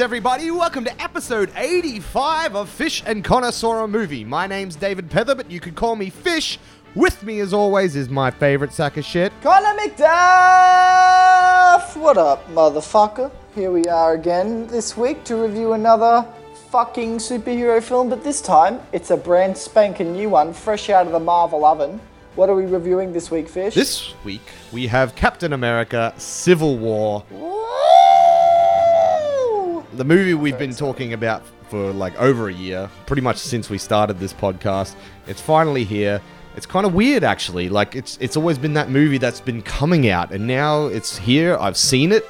What everybody? Welcome to episode 85 of Fish and Connoisseur Movie. My name's David Pether, but you could call me Fish. With me, as always, is my favorite sack of shit. Connor McDuff! What up, motherfucker? Here we are again this week to review another fucking superhero film, but this time it's a brand spanking new one, fresh out of the Marvel oven. What are we reviewing this week, Fish? This week, we have Captain America Civil War, Woo! The movie we've been talking about for like over a year, pretty much since we started this podcast. It's finally here. It's kind of weird, actually. Like it's it's always been that movie that's been coming out, and now it's here. I've seen it.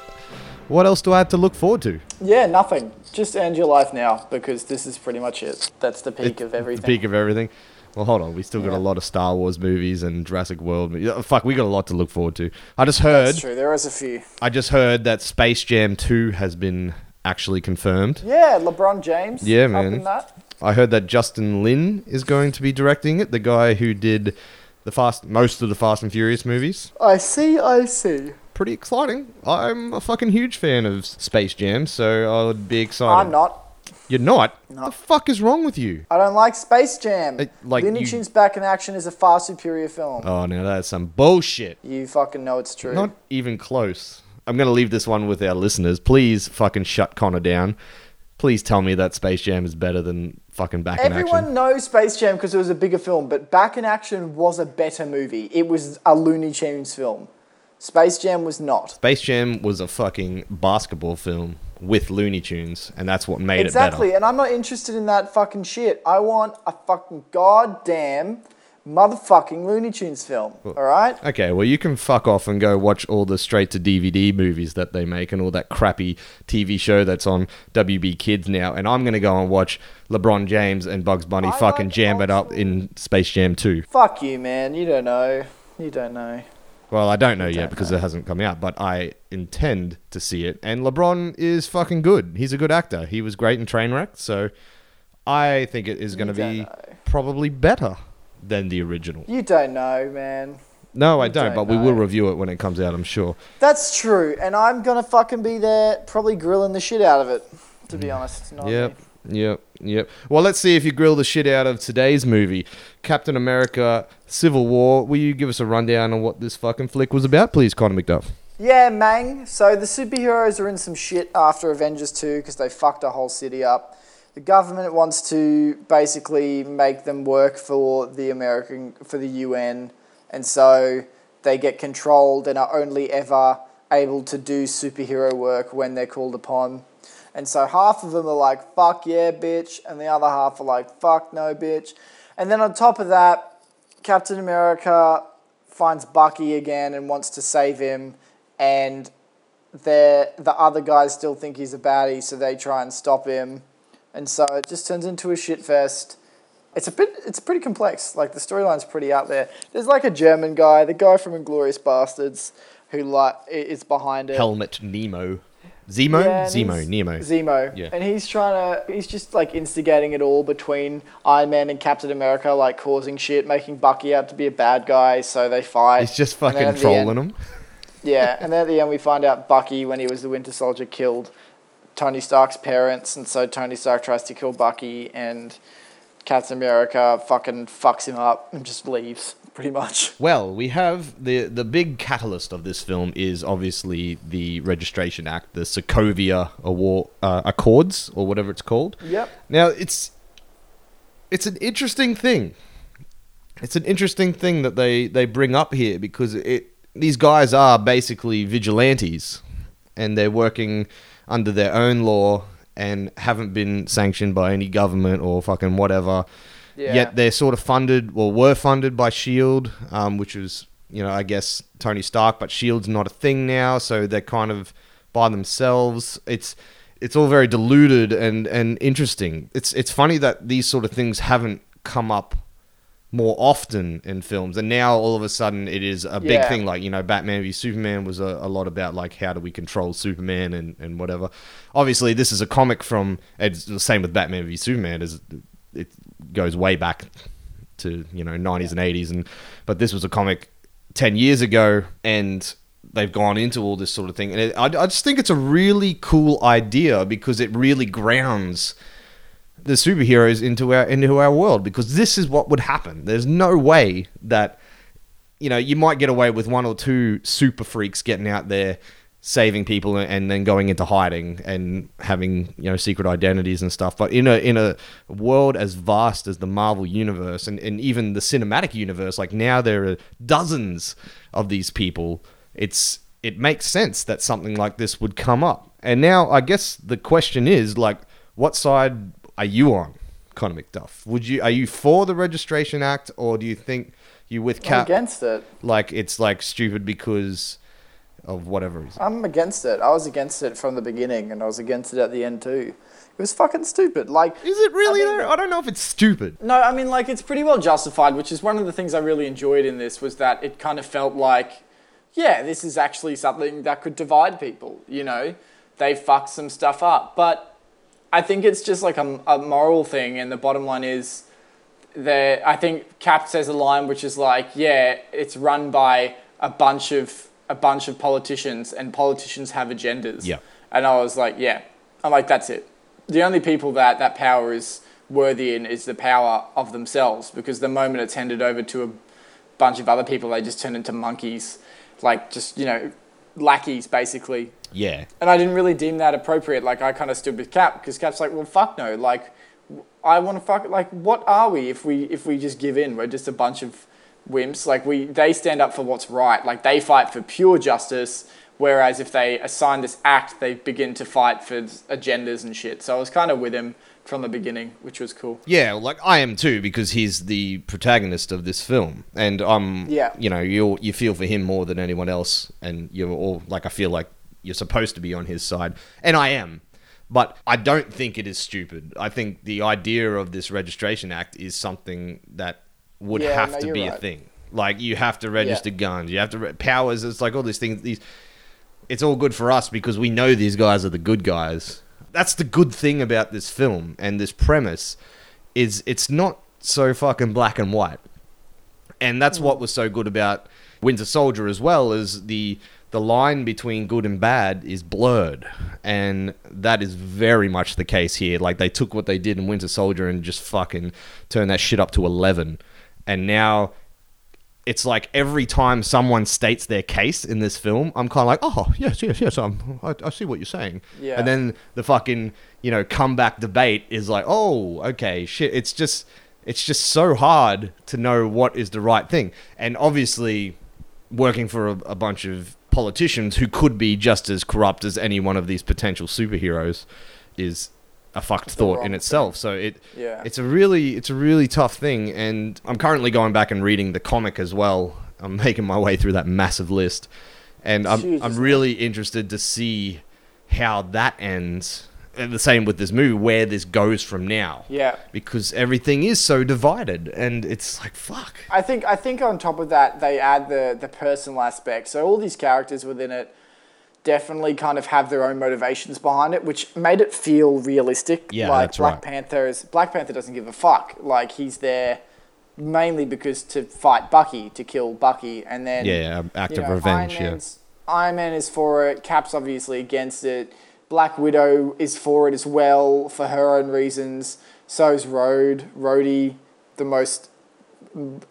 What else do I have to look forward to? Yeah, nothing. Just end your life now because this is pretty much it. That's the peak of everything. The peak of everything. Well, hold on. We still got Yeah. a lot of Star Wars movies and Jurassic World. movies. Fuck, we got a lot to look forward to. I just heard. That's true. There is a few. I just heard that Space Jam 2 has been actually confirmed. Yeah, LeBron James. Yeah, man. I heard that Justin Lin is going to be directing it, the guy who did the fast most of the Fast and Furious movies. I see. I see. Pretty exciting. I'm a fucking huge fan of Space Jam, so I would be excited. I'm not. You're not? No. What the fuck is wrong with you? I don't like Space Jam. Uh, like Looney you- Tunes Back in Action is a far superior film. Oh, now that's some bullshit. You fucking know it's true. Not even close. I'm going to leave this one with our listeners. Please fucking shut Connor down. Please tell me that Space Jam is better than fucking Back in Action. Everyone knows Space Jam because it was a bigger film, but Back in Action was a better movie. It was a Looney Tunes film. Space Jam was not. Space Jam was a fucking basketball film with Looney Tunes, and that's what made Exactly, it better. Exactly, and I'm not interested in that fucking shit. I want a fucking goddamn motherfucking Looney Tunes film. All right? Okay, well, you can fuck off and go watch all the straight to DVD movies that they make and all that crappy TV show that's on WB Kids now. And I'm going to go and watch LeBron James and Bugs Bunny I fucking like jam it up in Space Jam 2. Fuck you, man. You don't know. You don't know. Well, I don't know yet don't because know. it hasn't come out, but I intend to see it. And LeBron is fucking good. He's a good actor. He was great in Trainwreck, so I think it is going to be know. probably better than the original. You don't know, man. No, I don't, don't but we will review it when it comes out, I'm sure. That's true, and I'm gonna fucking be there, probably grilling the shit out of it. To be honest, not Mm. Yep, me. yep, yep. Well, let's see if you grill the shit out of today's movie, Captain America: Civil War. Will you give us a rundown on what this fucking flick was about, please, Connor McDuff? Yeah, Mang. So the superheroes are in some shit after Avengers 2 because they fucked a whole city up. The government wants to basically make them work for the American for the UN, and so they get controlled and are only ever able to do superhero work when they're called upon. And so half of them are like, fuck yeah, bitch, and the other half are like, fuck no, bitch. And then on top of that, Captain America finds Bucky again and wants to save him, and the the other guys still think he's a baddie, so they try and stop him, and so it just turns into a shit fest. It's a bit, it's pretty complex. Like the storyline's pretty out there. There's like a German guy, the guy from Inglourious Basterds, who like is behind it. Helmut Nemo, Zemo, Yeah, Zemo, Nemo. Zemo. Yeah. And he's trying to, he's just like instigating it all between Iron Man and Captain America, like causing shit, making Bucky out to be a bad guy, so they fight. He's just fucking the trolling end- him. Yeah, and then at the end we find out Bucky, when he was the Winter Soldier, killed Tony Stark's parents, and so Tony Stark tries to kill Bucky, and Captain America fucking fucks him up and just leaves, pretty much. Well, we have the the big catalyst of this film is obviously the Registration Act, the Sokovia Award, uh, Accords, or whatever it's called. Yep. Now it's it's an interesting thing. It's an interesting thing that they they bring up here because it these guys are basically vigilantes and they're working under their own law and haven't been sanctioned by any government or fucking whatever. Yeah. Yet they're sort of funded, well, were funded by Shield, um, which was you know I guess Tony Stark, but Shield's not a thing now, so they're kind of by themselves. It's it's all very diluted and and interesting. It's it's funny that these sort of things haven't come up more often in films, and now all of a sudden it is a big Yeah. thing. Like you know, Batman v Superman was a, a lot about like how do we control Superman and and whatever. Obviously, this is a comic from. It's the same with Batman v Superman. Is it goes way back to you know 90s and 80s, and but this was a comic ten years ago, and they've gone into all this sort of thing, and it, I, I just think it's a really cool idea because it really grounds the superheroes into our into our world because this is what would happen. There's no way that you know you might get away with one or two super freaks getting out there saving people and then going into hiding and having you know secret identities and stuff but in a in a world as vast as the marvel universe and, and even the cinematic universe like now there are dozens of these people it's it makes sense that something like this would come up and now i guess the question is like what side are you on Conor McDuff would you are you for the registration act or do you think you with I'm against it. like it's like stupid because of whatever reason I'm against it. I was against it from the beginning, and I was against it at the end too. It was fucking stupid. Like, Is it really I though? I don't know if it's stupid. No, I mean like it's pretty well justified, which is one of the things I really enjoyed in this was that it kind of felt like, yeah, this is actually something that could divide people. You know, they fucked some stuff up, but I think it's just like a, a moral thing, and the bottom line is, that I think Cap says a line which is like, yeah, it's run by a bunch of a bunch of politicians, and politicians have agendas. Yeah. And I was like, yeah, I'm like, that's it. The only people that that power is worthy in is the power of themselves, because the moment it's handed over to a bunch of other people, they just turn into monkeys, like just you know, lackeys basically. Yeah. And I didn't really deem that appropriate. Like I kind of stood with Cap because Cap's like, well, fuck no. Like I want to fuck. Like what are we if we if we just give in? We're just a bunch of wimps. Like we they stand up for what's right. Like they fight for pure justice. Whereas if they assign this act, they begin to fight for agendas and shit. So I was kind of with him from the beginning, which was cool. Yeah, like I am too because he's the protagonist of this film, and I'm, Yeah. you know, you you feel for him more than anyone else, and you're all like, I feel like you're supposed to be on his side, and I am, but I don't think it is stupid. I think the idea of this registration act is something that would Yeah, have no, to be a thing. Like you have to register guns, you have to re- powers. It's like all these things. These it's all good for us because we know these guys are the good guys. That's the good thing about this film and this premise is it's not so fucking black and white. And that's mm. what was so good about Winter Soldier as well is the the line between good and bad is blurred. And that is very much the case here. Like they took what they did in Winter Soldier and just fucking turned that shit up to 11 and now it's like every time someone states their case in this film, I'm kind of like, oh yes, yes, yes, um, I, I see what you're saying. Yeah. And then the fucking you know comeback debate is like, oh okay, shit. It's just it's just so hard to know what is the right thing, and obviously, working for a, a bunch of politicians who could be just as corrupt as any one of these potential superheroes is a fucked thought in thing. itself. So it Yeah. it's a really it's a really tough thing and I'm currently going back and reading the comic as well. I'm making my way through that massive list and I'm Huge, I'm really interested to see how that ends. And the same with this movie where this goes from now. Yeah. Because everything is so divided and it's like fuck. I think I think on top of that they add the the personal aspect. So all these characters within it definitely kind of have their own motivations behind it, which made it feel realistic. Yeah, like that's Black right. Panther is Black Panther doesn't give a fuck. Like he's there mainly because to fight Bucky, to kill Bucky, and then Yeah, yeah, act of know, revenge, Iron yeah. Man's, Iron Man is for it. Cap's obviously against it. Black Widow is for it as well for her own reasons. So's Road, Rhodey, the most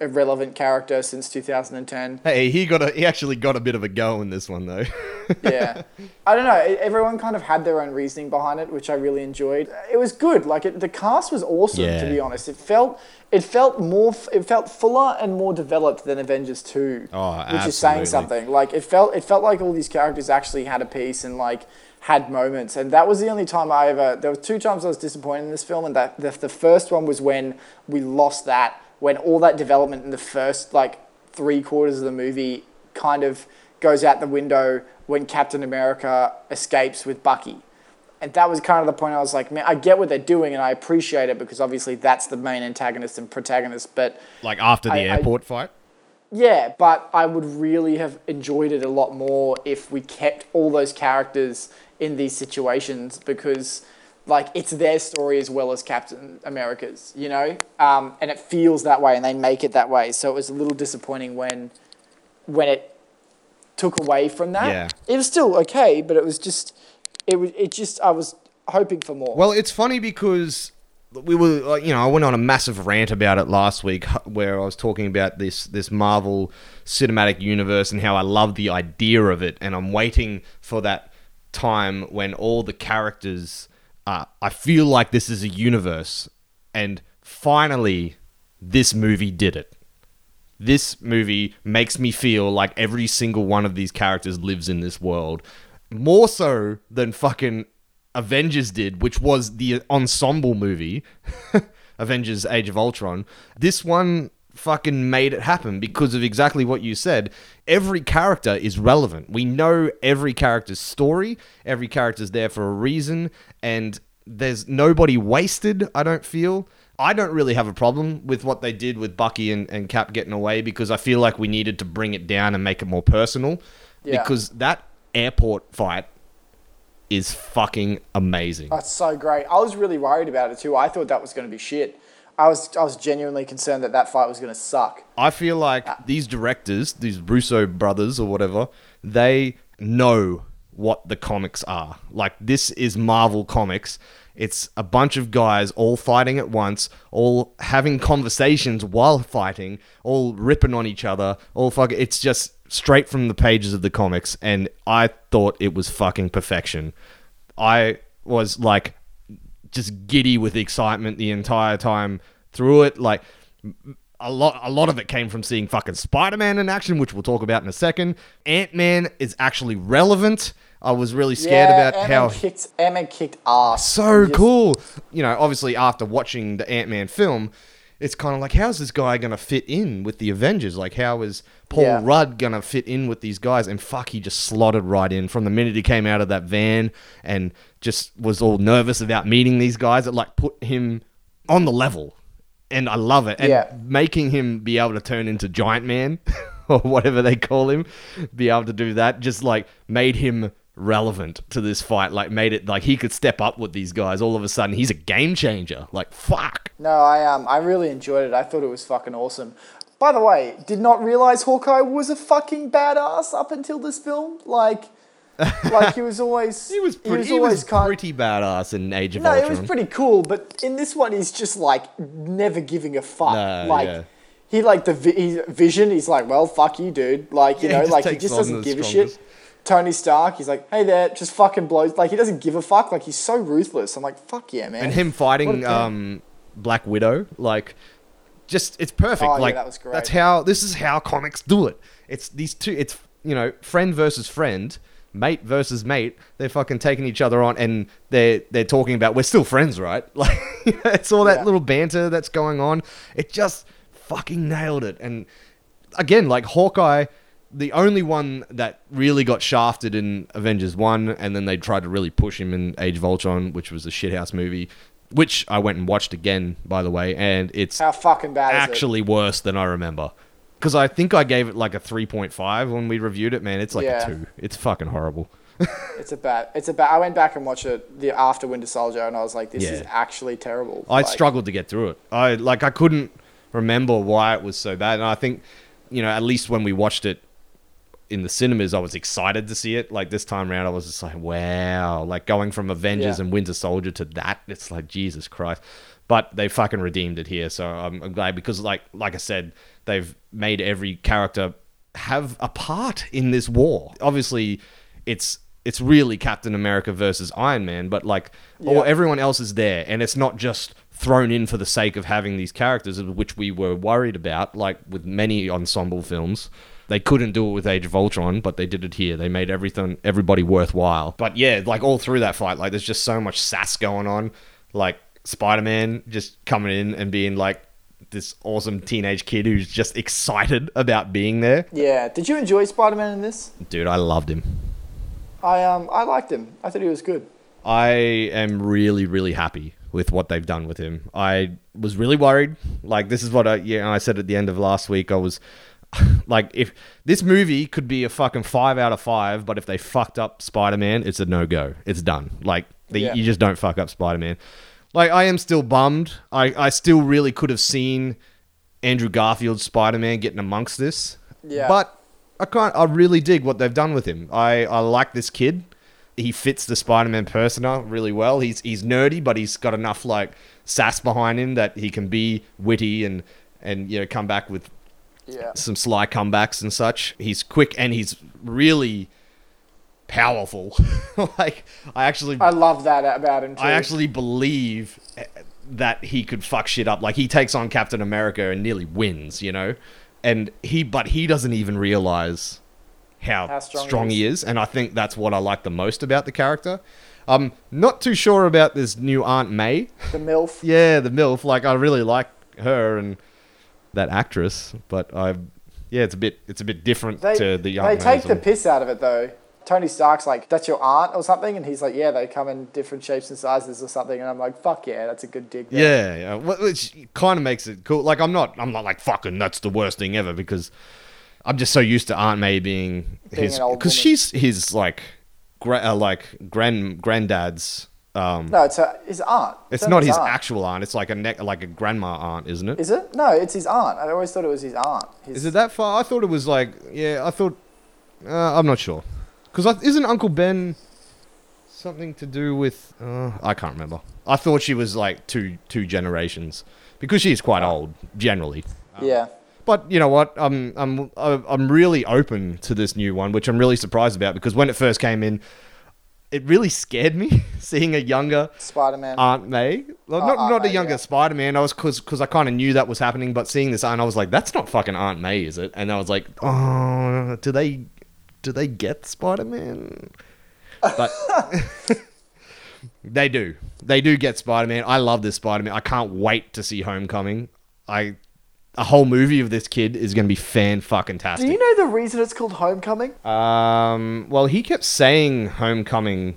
irrelevant character since 2010. Hey, he got a he actually got a bit of a go in this one though. yeah, I don't know. Everyone kind of had their own reasoning behind it, which I really enjoyed. It was good. Like it, the cast was awesome. Yeah. To be honest, it felt it felt more it felt fuller and more developed than Avengers Two, Oh, which is saying something. Like it felt it felt like all these characters actually had a piece and like had moments. And that was the only time I ever. There were two times I was disappointed in this film, and that the, the first one was when we lost that when all that development in the first like three quarters of the movie kind of goes out the window when Captain America escapes with Bucky. And that was kind of the point I was like, man, I get what they're doing and I appreciate it because obviously that's the main antagonist and protagonist. But like after the I- I- airport fight. yeah, but I would really have enjoyed it a lot more if we kept all those characters in these situations because, like, it's their story as well as Captain America's, you know? Um, and it feels that way and they make it that way. So it was a little disappointing when, when it took away from that. Yeah. It was still okay, but it was just it was it just I was hoping for more. Well, it's funny because we were, like, you know, I went on a massive rant about it last week, where I was talking about this this Marvel cinematic universe and how I love the idea of it, and I'm waiting for that time when all the characters, uh, I feel like this is a universe, and finally, this movie did it. This movie makes me feel like every single one of these characters lives in this world. More so than fucking Avengers did, which was the ensemble movie, Avengers Age of Ultron. This one fucking made it happen because of exactly what you said. Every character is relevant. We know every character's story, every character's there for a reason, and there's nobody wasted, I don't feel. I don't really have a problem with what they did with Bucky and, and Cap getting away because I feel like we needed to bring it down and make it more personal. Yeah. Because that airport fight is fucking amazing. That's so great. I was really worried about it too. I thought that was going to be shit. I was I was genuinely concerned that that fight was going to suck. I feel like uh, these directors, these Russo brothers or whatever, they know what the comics are. Like this is Marvel Comics. It's a bunch of guys all fighting at once, all having conversations while fighting, all ripping on each other, all fucking it's just straight from the pages of the comics and I thought it was fucking perfection. I was like just giddy with excitement the entire time through it. Like a lot, a lot of it came from seeing fucking Spider-Man in action, which we'll talk about in a second. Ant-Man is actually relevant. I was really scared yeah, about Ant-Man how kicked Ant-Man kicked ass. so Just- cool. You know, obviously after watching the Ant-Man film, it's kind of like how's this guy gonna fit in with the Avengers? Like how is Paul Yeah. Rudd gonna fit in with these guys? And fuck, he just slotted right in from the minute he came out of that van and just was all nervous about meeting these guys. It like put him on the level, and I love it. And Yeah. making him be able to turn into Giant Man or whatever they call him, be able to do that, just like made him relevant to this fight. Like made it like he could step up with these guys. All of a sudden, he's a game changer. Like fuck. No, I um I really enjoyed it. I thought it was fucking awesome. By the way, did not realize Hawkeye was a fucking badass up until this film. Like, like he was always He was pretty. He was, always kind. pretty badass in Age of no, Ultron. it was pretty cool. But in this one, he's just like never giving a fuck. No, like. yeah. He like the vi- he, vision. He's like, well, fuck you, dude. Like you Yeah, know, just like he just doesn't give a shit. Tony Stark, he's like, hey there, just fucking blows. Like he doesn't give a fuck. Like he's so ruthless. I'm like, fuck yeah, man. and him fighting um, Black Widow, like, just it's perfect. Oh, yeah, like that was great. that's how this is how comics do it. It's these two. It's you know friend versus friend, mate versus mate. They're fucking taking each other on, and they're they're talking about we're still friends, right? Like it's all that Yeah. little banter that's going on. It just fucking nailed it. And again, like Hawkeye. The only one that really got shafted in Avengers 1, and then they tried to really push him in Age of Ultron, which was a shithouse movie, which I went and watched again, by the way, and it's How fucking bad is it? actually worse than I remember. Because I think I gave it like a 3.5 when we reviewed it, man. It's like Yeah. a 2. It's fucking horrible. It's a bad. It's a bad. I went back and watched it the after Winter Soldier, and I was like, this is actually terrible. I Like, struggled to get through it. I like I couldn't remember why it was so bad, and I think you know at least when we watched it in the cinemas, I was excited to see it. Like this time around, I was just like, wow, like going from Avengers Yeah. and Winter Soldier to that, it's like Jesus Christ. But they fucking redeemed it here, so I'm, I'm glad because like like I said, they've made every character have a part in this war. Obviously, it's it's really Captain America versus Iron Man, but like Yeah. all everyone else is there, and it's not just thrown in for the sake of having these characters, which we were worried about. Like with many ensemble films, they couldn't do it with Age of Ultron, but they did it here. They made everything everybody worthwhile. But yeah, like all through that fight, like there's just so much sass going on. Like Spider Man just coming in and being like this awesome teenage kid who's just excited about being there. Yeah. Did you enjoy Spider Man in this? Dude, I loved him. I um I liked him. I thought he was good. I am really, really happy with what they've done with him. I was really worried. Like this is what I yeah I said at the end of last week. I was like, if this movie could be a fucking five out of five, but if they fucked up Spider Man, it's a no go. It's done. Like the, Yeah. you just don't fuck up Spider Man. Like I am still bummed. I I still really could have seen Andrew Garfield's Spider Man getting amongst this. Yeah. But I can't. I really dig what they've done with him. I I like this kid. He fits the Spider-Man persona really well. He's he's nerdy, but he's got enough like sass behind him that he can be witty and and you know come back with Yeah. some sly comebacks and such. He's quick and he's really powerful. like I actually I love that about him too. I actually believe eh, that he could fuck shit up. Like he takes on Captain America and nearly wins, you know? And he but he doesn't even realize how, How strong, strong he he is, and I think that's what I like the most about the character. I'm not too sure about this new Aunt May. the MILF. Yeah, the MILF. Like I really like her and that actress, but I yeah, it's a bit it's a bit different They, to the young they take the piss out of it though. Tony Stark's like, "That's your aunt" or something, and he's like, "Yeah, they come in different shapes and sizes or something." And I'm like, "Fuck yeah, that's a good dig." there." Yeah, yeah. Wh- Which kind of makes it cool. Like I'm not, I'm not like fucking. That's the worst thing ever because I'm just so used to Aunt May being, Being his because she's his like, gra- uh, like grand granddad's. Um, No, it's a, his aunt. it's not his actual aunt. It's like a ne- like a grandma aunt, isn't it? Is it? No, it's his aunt. I always thought it was his aunt. His, Is it that far? I thought it was like, yeah. I thought, uh, I'm not sure, because isn't Uncle Ben something to do with? Uh, I can't remember. I thought she was like two two generations because she's quite old generally. Yeah. But you know what? I'm I'm I'm really open to this new one, which I'm really surprised about because when it first came in, it really scared me seeing a younger Spider-Man. Aunt May. Well, Oh, not Aunt not a younger yeah. Spider Man. I was because I kind of knew that was happening, but seeing this aunt, I was like, that's not fucking Aunt May, is it? And I was like, oh, do they do they get Spider Man? But they do. They do get Spider Man. I love this Spider Man. I can't wait to see Homecoming. I a whole movie of this kid is going to be fan fucking tastic. Do you know the reason it's called Homecoming? Um, well, he kept saying Homecoming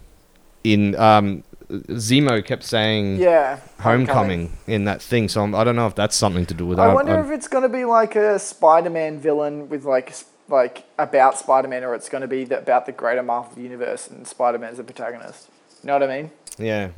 in um, Zemo kept saying Yeah. Homecoming in that thing. So I'm, I don't know if that's something to do with. I it. wonder I'm- if it's going to be like a Spider-Man villain with like like about Spider-Man, or it's going to be the, about the greater Marvel universe and Spider-Man's the protagonist. You know what I mean? yeah.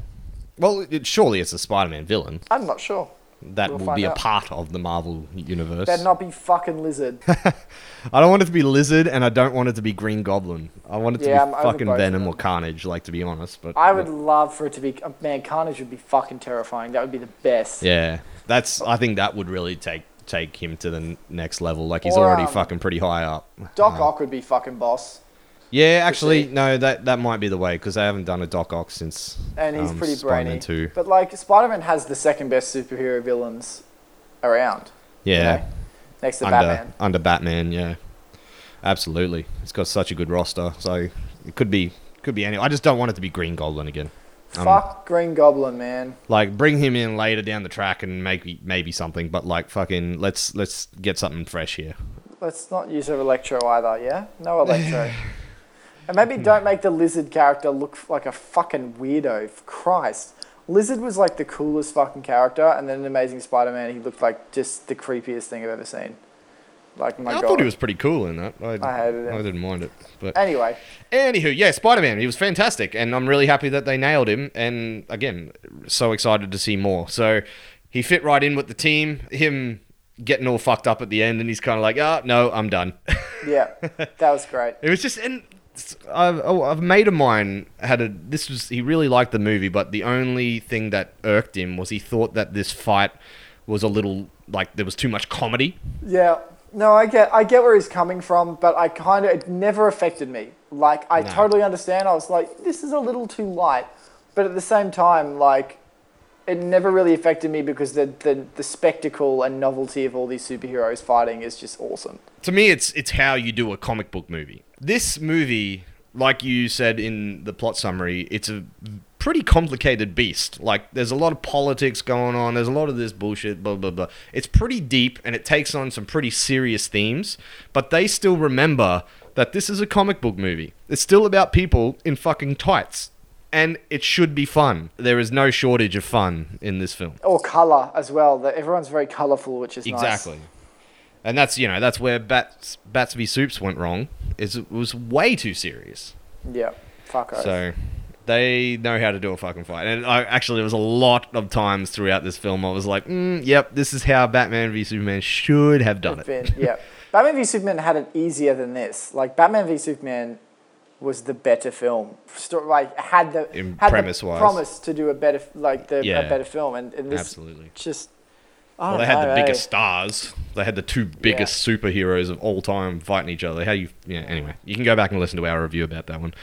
Well, it, surely it's a Spider-Man villain I'm not sure. That We'll will be a out. part of the Marvel universe. Better not be fucking Lizard. I don't want it to be Lizard, and I don't want it to be Green Goblin. I want it to Yeah, I'm be fucking Venom or Carnage, like to be honest. But I would love for it to be. uh, Man, Carnage would be fucking terrifying. That would be the best. Yeah, that's. I think that would really take take him to the next level. Like he's Or, already um, fucking pretty high up. Doc Ock would be fucking boss, Yeah, actually, no, that that might be the way because I haven't done a Doc Ock since. and he's um, pretty Spider-Man brainy. 2. But like, Spider-Man has the second best superhero villains around. you Yeah, know, next to under Batman. under Batman. Yeah, absolutely. It's got such a good roster, so it could be could be any. I just don't want it to be Green Goblin again. Um, Fuck Green Goblin, man. Like bring him in later down the track and maybe maybe something, but like fucking let's let's get something fresh here. Let's not use Electro either, yeah? No Electro. and maybe don't make the Lizard character look like a fucking weirdo. For Christ. Lizard was like the coolest fucking character, and then in Amazing Spider Man, he looked like just the creepiest thing I've ever seen. Like, my God. I god. thought he was pretty cool in that. I, I hated him. I didn't mind it, but Anyway, Anywho, yeah, Spider Man. He was fantastic, and I'm really happy that they nailed him. And again, so excited to see more. So he fit right in with the team. Him getting all fucked up at the end, and he's kind of like, "Ah, no, I'm done." yeah, that was great. it was just, and I've, oh, I've made of mine had a. This was he really liked the movie, but the only thing that irked him was he thought that this fight was a little like there was too much comedy. Yeah. No, I get I get where he's coming from, but I kind of it never affected me. Like I No. totally understand. I was like, this is a little too light, but at the same time, like it never really affected me because the the, the spectacle and novelty of all these superheroes fighting is just awesome. to me it's it's how you do a comic book movie this movie like you said in the plot summary it's a pretty complicated beast. Like there's a lot of politics going on. There's a lot of this bullshit blah blah blah. It's pretty deep and it takes on some pretty serious themes. But they still remember that this is a comic book movie. It's still about people in fucking tights. And it should be fun. There is no shortage of fun in this film. Or color as well. That everyone's very colorful, which is nice. And that's you know that's where Bats Bats v Soups went wrong. Is it was way too serious. Yeah. Fuck. So they know how to do a fucking fight. And I actually there was a lot of times throughout this film I was like, mm, "Yep, this is how Batman v Superman should have done it." Been- yeah. Batman v Superman had it easier than this. Like Batman v Superman was the better film. Like had the In had the premise-wise. promise to do a better like the Yeah. a better film, and, and this Absolutely. just. I Well, they had know, the eh? biggest stars. They had the two biggest superheroes of all time fighting each other. How you? Yeah. Anyway, you can go back and listen to our review about that one.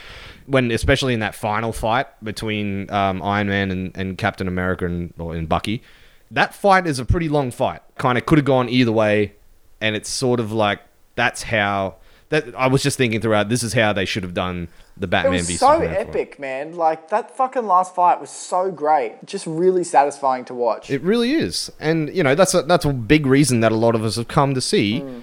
When, especially in that final fight between um, Iron Man and, and Captain America and or and Bucky, that fight is a pretty long fight. Kind of could have gone either way, and it's sort of like that's how. That I was just thinking throughout. This is how they should have done the Batman. It was v so Superman epic, man. Like that fucking last fight was so great. Just really satisfying to watch. It really is, and you know that's a that's a big reason that a lot of us have come to see Hmm.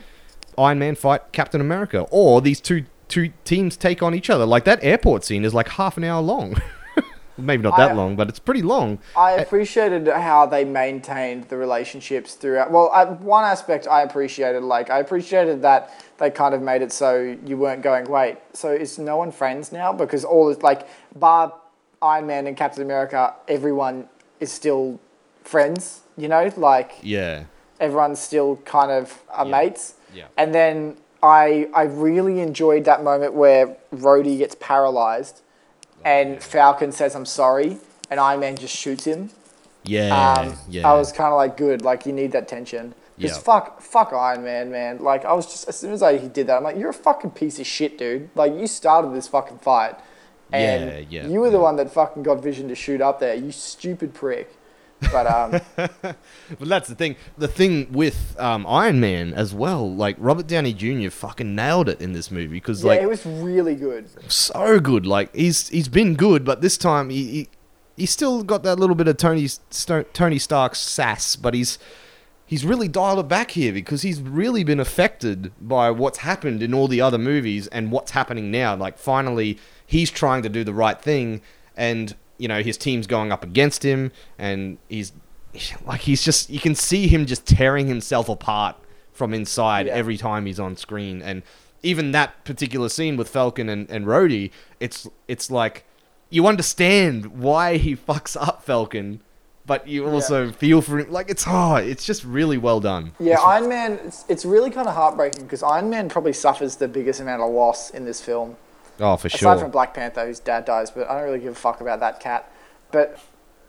Iron Man fight Captain America, or these two two teams take on each other. Like that airport scene is like half an hour long. Maybe not that I- long, but it's pretty long. I appreciated how they maintained the relationships throughout. Well, I, one aspect I appreciated, like I appreciated that they kind of made it so you weren't going, wait, so is no one friends now? Because all is like, bar Iron Man and Captain America, everyone is still friends. You know, like Yeah, everyone's still kind of are Yeah. mates. Yeah. And then I I really enjoyed that moment where Rhodey gets paralyzed, and Falcon says I'm sorry, and Iron Man just shoots him. yeah, Um, yeah. I was kind of like, good, like you need that tension. Because Yeah. fuck, fuck Iron Man, man. Like I was just as soon as I he did that, I'm like, you're a fucking piece of shit, dude. Like you started this fucking fight, and Yeah, yeah, you were the one that fucking got Vision to shoot up there. You stupid prick. But um, But that's the thing. The thing with um, Iron Man as well. Like Robert Downey Jr. fucking nailed it in this movie because yeah, like it was really good. so good. Like he's he's been good, but this time he, he he's still got that little bit of Tony Sto- Tony Stark's sass, but he's he's really dialed it back here because he's really been affected by what's happened in all the other movies and what's happening now. Like finally, he's trying to do the right thing, and you know his team's going up against him, and he's like he's just you can see him just tearing himself apart from inside Yeah. every time he's on screen and even that particular scene with Falcon and, and Rhodey, it's it's like you understand why he fucks up Falcon, but you also feel for him. Like it's oh, it's just really well done. Yeah, It's- Iron Man. It's, it's really kind of heartbreaking because Iron Man probably suffers the biggest amount of loss in this film. oh for Aside sure. Aside from Black Panther, whose dad dies, but I don't really give a fuck about that cat. But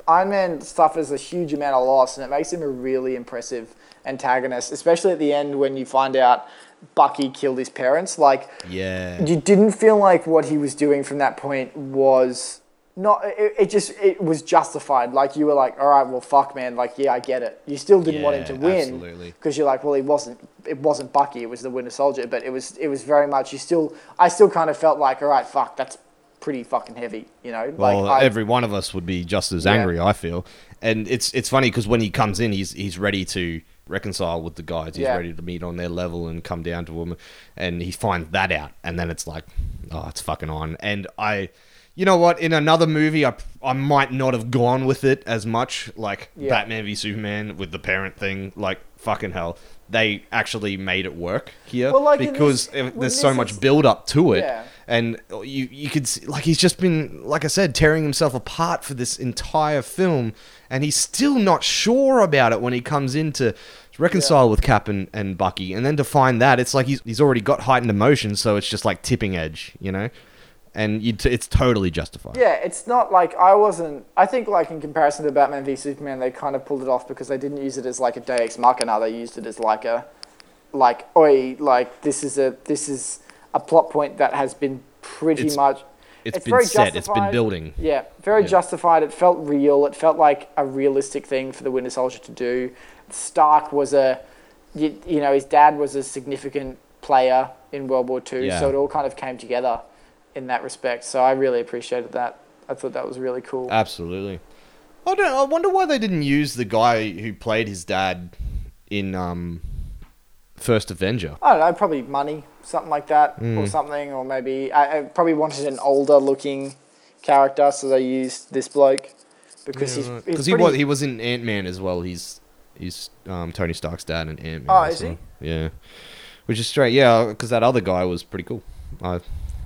Iron Man suffers a huge amount of loss, and it makes him a really impressive antagonist, especially at the end when you find out Bucky killed his parents. Like, yeah, you didn't feel like what he was doing from that point was not it, it just it was justified like you were like all right well fuck man like yeah i get it you still didn't want him to win because you're like well he wasn't it wasn't bucky it was the winter soldier but it was it was very much you still i still kind of felt like all right fuck that's pretty fucking heavy you know well, like I, every one of us would be just as Yeah. angry. I feel, and it's it's funny because when he comes in, he's he's ready to reconcile with the guys. He's Yeah. ready to meet on their level and come down to them, and he finds that out, and then it's like, oh, it's fucking on. And I, you know what? In another movie, I I might not have gone with it as much, like Yeah. Batman v Superman with the parent thing. Like fucking hell, they actually made it work here Well, like because this- there's so much build up to it Yeah. and you you could see, like he's just been like I said tearing himself apart for this entire film and he's still not sure about it when he comes in to reconcile with Cap and, and Bucky and then to find that it's like he's he's already got heightened emotions, so it's just like tipping edge you know and you t- it's totally justified yeah it's not like i wasn't i think like in comparison to batman v superman they kind of pulled it off because they didn't use it as like a deus machina they used it as like a like oi like this is a this is a plot point that has been pretty It's- much it's been very set it's been building Yeah, very Yeah. justified. It felt real. It felt like a realistic thing for the Winter Soldier to do. Stark was a, you, you know, his dad was a significant player in World War II, Yeah. so it all kind of came together in that respect. So I really appreciated that. I thought that was really cool. absolutely I don't I wonder why they didn't use the guy who played his dad in um First Avenger I don't know, probably money, something like that, Mm. or something, or maybe I, I probably wanted an older looking character, so they used this bloke because he's because he was he was in Ant Man as well. He's he's um, Tony Stark's dad in Ant Man. Oh, is he? Yeah, which is straight. Yeah, because that other guy was pretty cool. I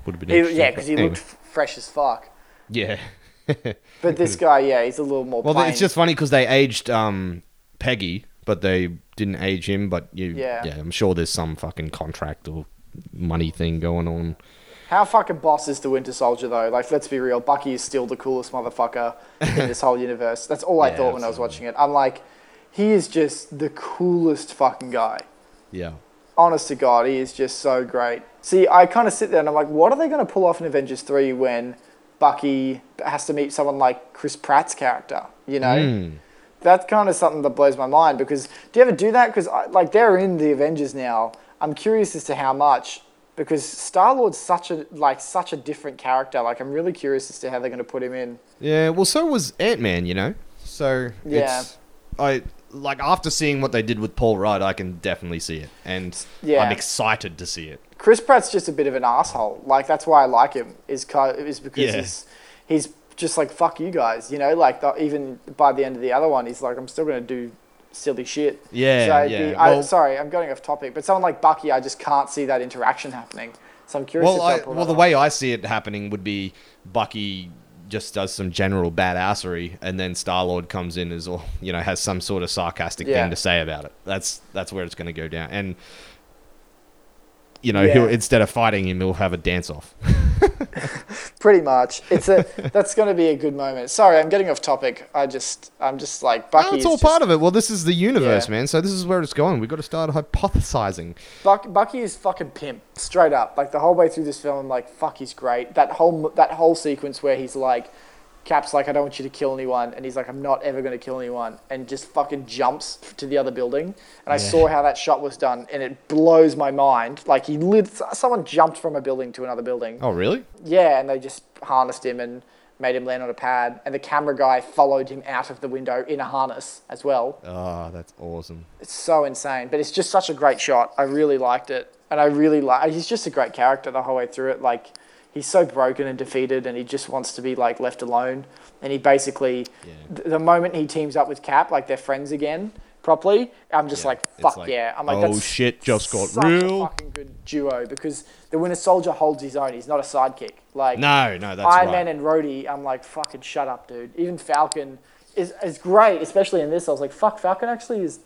would have been. he- yeah, because he anyway. looked f- fresh as fuck. Yeah. But this guy, yeah, he's a little more. well, plain. it's just funny because they aged um, Peggy, but they didn't age him, but you, Yeah. yeah, I'm sure there's some fucking contract or money thing going on. How fucking boss is the Winter Soldier though? Like, let's be real. Bucky is still the coolest motherfucker in this whole universe. That's all I Yeah, thought when I was watching it. I'm like, he is just the coolest fucking guy. Yeah. Honest to God, he is just so great. See, I kind of sit there and I'm like, what are they going to pull off in Avengers 3 when Bucky has to meet someone like Chris Pratt's character? You know? Hmm. That's kind of something that blows my mind because do you ever do that? Because, like, they're in the Avengers now. I'm curious as to how much because Star Lord's such a like such a different character. Like, I'm really curious as to how they're going to put him in. Yeah, well, so was Ant Man, you know. So Yeah. it's I like after seeing what they did with Paul Rudd, I can definitely see it, and Yeah. I'm excited to see it. Chris Pratt's just a bit of an asshole. Like that's why I like him. Is is because Yeah. he's he's just like fuck you guys. You know, like the, even by the end of the other one, he's like I'm still gonna do silly shit. Yeah, So yeah. The, I, Well- sorry, I'm going off topic, but someone like Bucky, I just can't see that interaction happening. So I'm curious. Well, I, well, the way I see it happening would be Bucky just does some general badassery, and then Star Lord comes in as all you know has some sort of sarcastic Yeah. thing to say about it. That's that's where it's going to go down, and you know Yeah. he'll instead of fighting him, he'll have a dance off. Pretty much, it's a that's going to be a good moment. Sorry, I'm getting off topic. I just I'm just like Bucky. No, it's all part of it. Well, this is the universe, Yeah. man. So this is where it's going. We've got to start hypothesizing. Buck, Bucky is fucking pimp, straight up. Like the whole way through this film, I'm like, fuck, he's great. That whole that whole sequence where he's like, Cap's like, I don't want you to kill anyone, and he's like, I'm not ever gonna kill anyone, and just fucking jumps to the other building. And I saw how that shot was done, and it blows my mind. Like he lit, someone jumped from a building to another building. Oh, really? Yeah, and they just harnessed him and made him land on a pad, and the camera guy followed him out of the window in a harness as well. Oh, that's awesome. It's so insane, but it's just such a great shot. I really liked it, and I really like. He's just a great character the whole way through it. Like he's so broken and defeated, and he just wants to be like left alone. And he basically, Yeah. th- the moment he teams up with Cap, like they're friends again properly. I'm just Yeah, like, fuck like, yeah! I'm like, oh that's shit, just got real. A fucking good duo because the Winter Soldier holds his own. He's not a sidekick. Like No, no, that's Iron right. Man and Rhodey, I'm like, fucking shut up, dude. Even Falcon is, is great, especially in this. I was like, fuck, Falcon actually is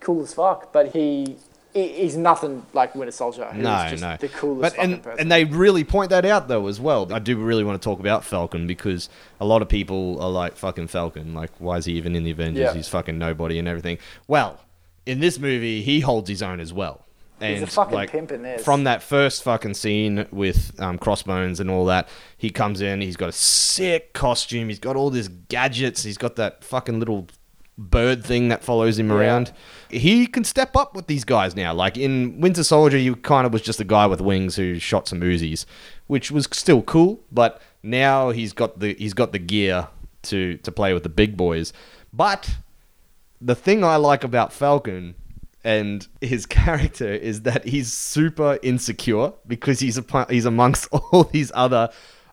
cool as fuck, but he he's nothing like Winter Soldier. who's No, just no. the coolest But fucking and person. and they really point that out though as well. I do really want to talk about Falcon because a lot of people are like fucking Falcon. Like, why is he even in the Avengers? Yeah. He's fucking nobody and everything. Well, in this movie, he holds his own as well. And He's a fucking like, pimp in this. From that first fucking scene with um, Crossbones and all that, he comes in. He's got a sick costume. He's got all these gadgets. He's got that fucking little bird thing that follows him Yeah. around. He can step up with these guys now. Like in Winter Soldier, you kind of was just a guy with wings who shot some Uzis, which was still cool. But now he's got the he's got the gear to to play with the big boys. But the thing I like about Falcon and his character is that he's super insecure because he's a, he's amongst all these other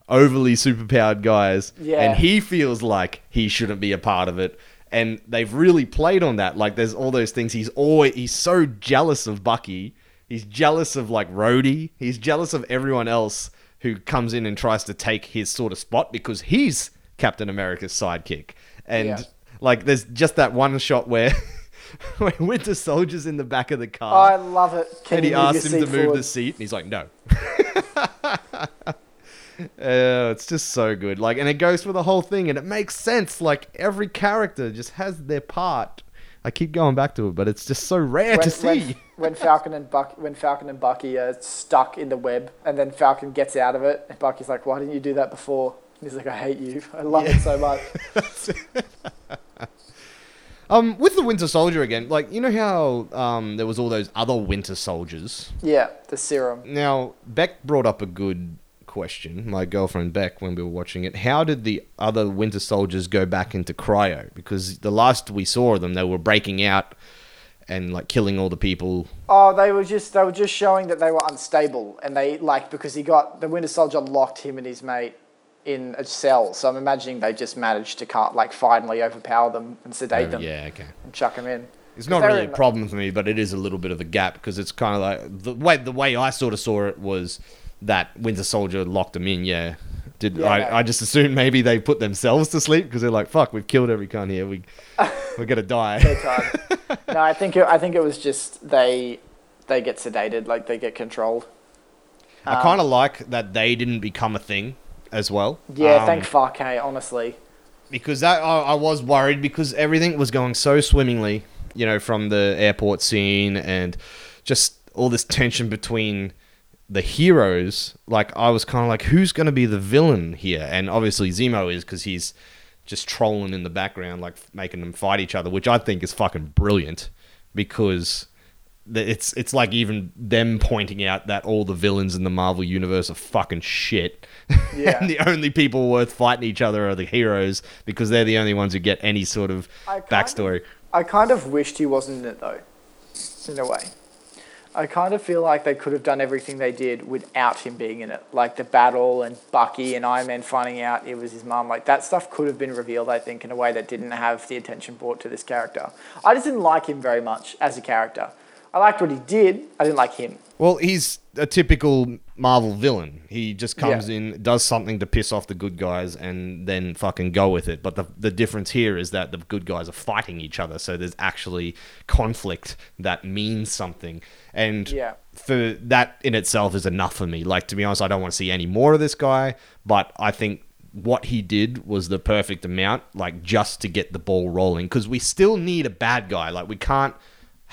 overly superpowered guys Yeah. and he feels like he shouldn't be a part of it and they've really played on that like there's all those things he's always he's so jealous of Bucky he's jealous of like Rhodey he's jealous of everyone else who comes in and tries to take his sort of spot because he's Captain America's sidekick and Yeah. like there's just that one shot where when Winter Soldier's in the back of the car I love it. Can and he asks him to move forward? the seat and he's like no. Uh, it's just so good. Like, and it goes for the whole thing, and it makes sense. Like, every character just has their part. I keep going back to it, but it's just so rare to see. When, when Falcon and Buck, when Falcon and Bucky are stuck in the web, and then Falcon gets out of it, and Bucky's like, "Why didn't you do that before?" And he's like, "I hate you. I love it so much." um, with the Winter Soldier again, like you know how um there was all those other Winter Soldiers. yeah, the serum. Now Beck brought up a good question. My girlfriend Beck, when we were watching it, how did the other Winter Soldiers go back into cryo? Because the last we saw of them, they were breaking out and like killing all the people. Oh, they were just they were just showing that they were unstable, and they like because he got the Winter Soldier locked him and his mate in a cell. So I'm imagining they just managed to can't like finally overpower them and sedate Oh, them yeah, okay. and chuck them in. It's not really a problem for me, but it is a little bit of a gap because it's kind of like the way the way I sort of saw it was that Winter Soldier locked them in. Yeah, did Yeah, I? I just assumed maybe they put themselves to sleep because they're like, "Fuck, we've killed every cunt here. We we're gonna die. No, I think it, I think it was just they they get sedated, like they get controlled. I kind of like that they didn't become a thing as well. Yeah, Um, thank fuck, hey, honestly. because that I, I was worried because everything was going so swimmingly, you know, from the airport scene and just all this tension between the heroes. Like I was kind of like, who's going to be the villain here? And obviously Zemo is because he's just trolling in the background, like making them fight each other, which I think is fucking brilliant because. It's it's like even them pointing out that all the villains in the Marvel universe are fucking shit, Yeah. and the only people worth fighting each other are the heroes because they're the only ones who get any sort of I backstory. I kind of wished he wasn't in it though, in a way. I kind of feel like they could have done everything they did without him being in it. Like the battle and Bucky and Iron Man finding out it was his mum. Like that stuff could have been revealed, I think, in a way that didn't have the attention brought to this character. I just didn't like him very much as a character. I liked what he did. I didn't like him. Well, he's a typical Marvel villain. He just comes Yeah. in, does something to piss off the good guys, and then fucking go with it. But the the difference here is that the good guys are fighting each other, so there's actually conflict that means something. And Yeah. for that in itself is enough for me. Like to be honest, I don't want to see any more of this guy, but I think what he did was the perfect amount, like just to get the ball rolling. Because we still need a bad guy. Like we can't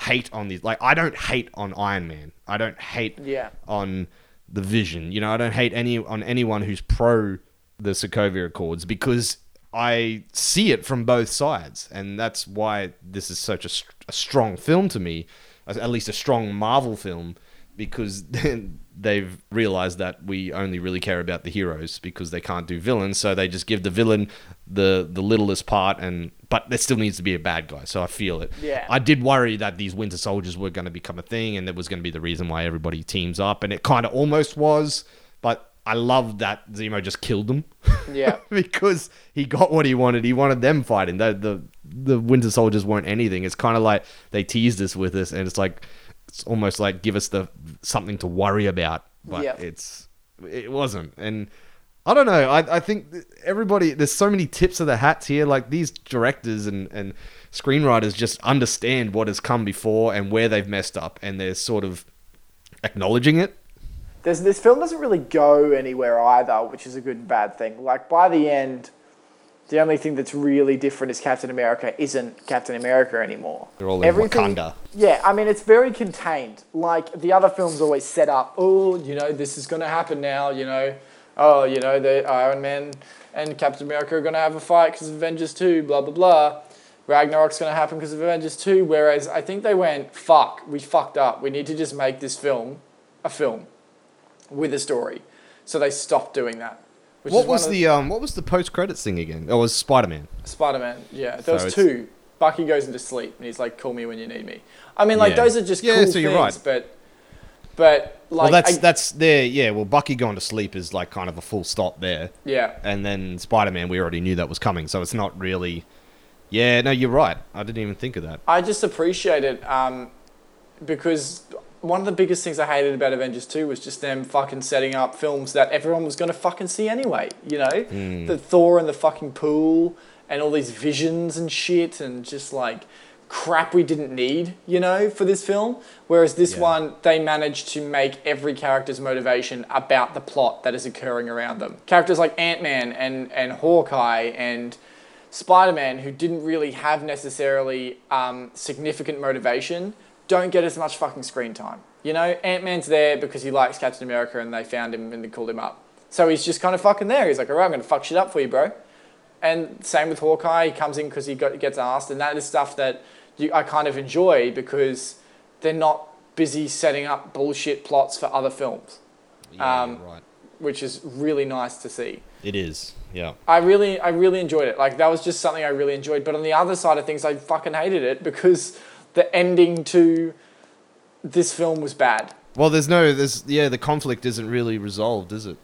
hate on these. Like I don't hate on Iron Man. I don't hate Yeah. on the Vision. You know, I don't hate any on anyone who's pro the Sokovia Accords because I see it from both sides, and that's why this is such a, a strong film to me, at least a strong Marvel film, because they've realized that we only really care about the heroes because they can't do villains, so they just give the villain the the littlest part, and but there still needs to be a bad guy. So I feel it. Yeah. I did worry that these Winter Soldiers were going to become a thing, and that was going to be the reason why everybody teams up, and it kind of almost was, but. I love that Zemo just killed them. Yeah. because he got what he wanted. He wanted them fighting. The the, the Winter Soldiers weren't anything. It's kind of like they teased us with this, and it's like it's almost like give us the something to worry about, but Yeah. it's it wasn't. And I don't know. I I think everybody there's so many tips of the hats here. Like these directors and and screenwriters just understand what has come before and where they've messed up, and they're sort of acknowledging it. There's, this film doesn't really go anywhere either, which is a good and bad thing. Like by the end, the only thing that's really different is Captain America isn't Captain America anymore. They're all in Wakanda. Yeah, I mean it's very contained. Like the other films always set up. Oh, you know this is going to happen now. You know, oh, you know the Iron Man and Captain America are going to have a fight because of Avengers two. Blah blah blah. Ragnarok's going to happen because of Avengers two. Whereas I think they went fuck, we fucked up. We need to just make this film a film with a story. So they stopped doing that. What was of the um? What was the post credits thing again? Oh, it was Spider Man. Spider Man, yeah. There So was two. Bucky goes into sleep and he's like, "Call me when you need me." I mean, like Yeah. those are just Yeah, cool so things, you're right. but but like well, that's I- that's there. Yeah. Well, Bucky going to sleep is like kind of a full stop there, yeah, and then Spider Man, we already knew that was coming, so it's not really. Yeah. No, you're right. I didn't even think of that. I just appreciate it um, because one of the biggest things I hated about Avengers 2 was just them fucking setting up films that everyone was going to fucking see anyway, you know? Hmm. The Thor and the fucking pool and all these visions and shit and just like crap we didn't need, you know, for this film. Whereas this Yeah. one, they managed to make every character's motivation about the plot that is occurring around them. Characters like Ant-Man and, and Hawkeye and Spider-Man, who didn't really have necessarily um, significant motivation, don't get as much fucking screen time. You know, Ant-Man's there because he likes Captain America and they found him and they called him up. So he's just kind of fucking there. He's like, all right, I'm going to fuck shit up for you, bro. And same with Hawkeye. He comes in because he got, gets asked, and that is stuff that you, I kind of enjoy because they're not busy setting up bullshit plots for other films, Yeah, Um, right. which is really nice to see. It is. Yeah. I really, I really enjoyed it. Like that was just something I really enjoyed. But on the other side of things, I fucking hated it because the ending to this film was bad. Well, there's no. There's yeah. The conflict isn't really resolved, is it?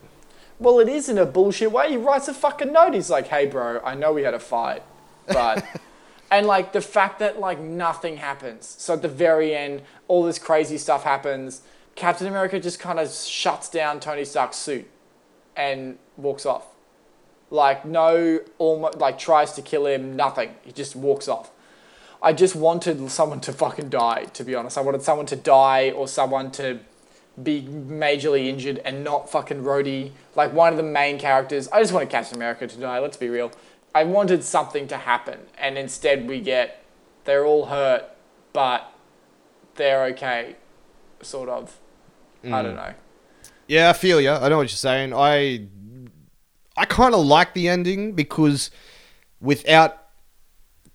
Well, it is in a bullshit way. He writes a fucking note. He's like, "Hey, bro, I know we had a fight, but," and like the fact that like nothing happens. So at the very end, all this crazy stuff happens. Captain America just kind of shuts down Tony Stark's suit and walks off. Like no, almost like tries to kill him. Nothing. He just walks off. I just wanted someone to fucking die. To be honest, I wanted someone to die or someone to be majorly injured and not fucking Rhodey. Like one of the main characters. I just wanted Captain America to die. Let's be real. I wanted something to happen, and instead we get they're all hurt, but they're okay, sort of. I hmm. don't know. Yeah, I feel you. I know what you're saying. I I kind of like the ending because without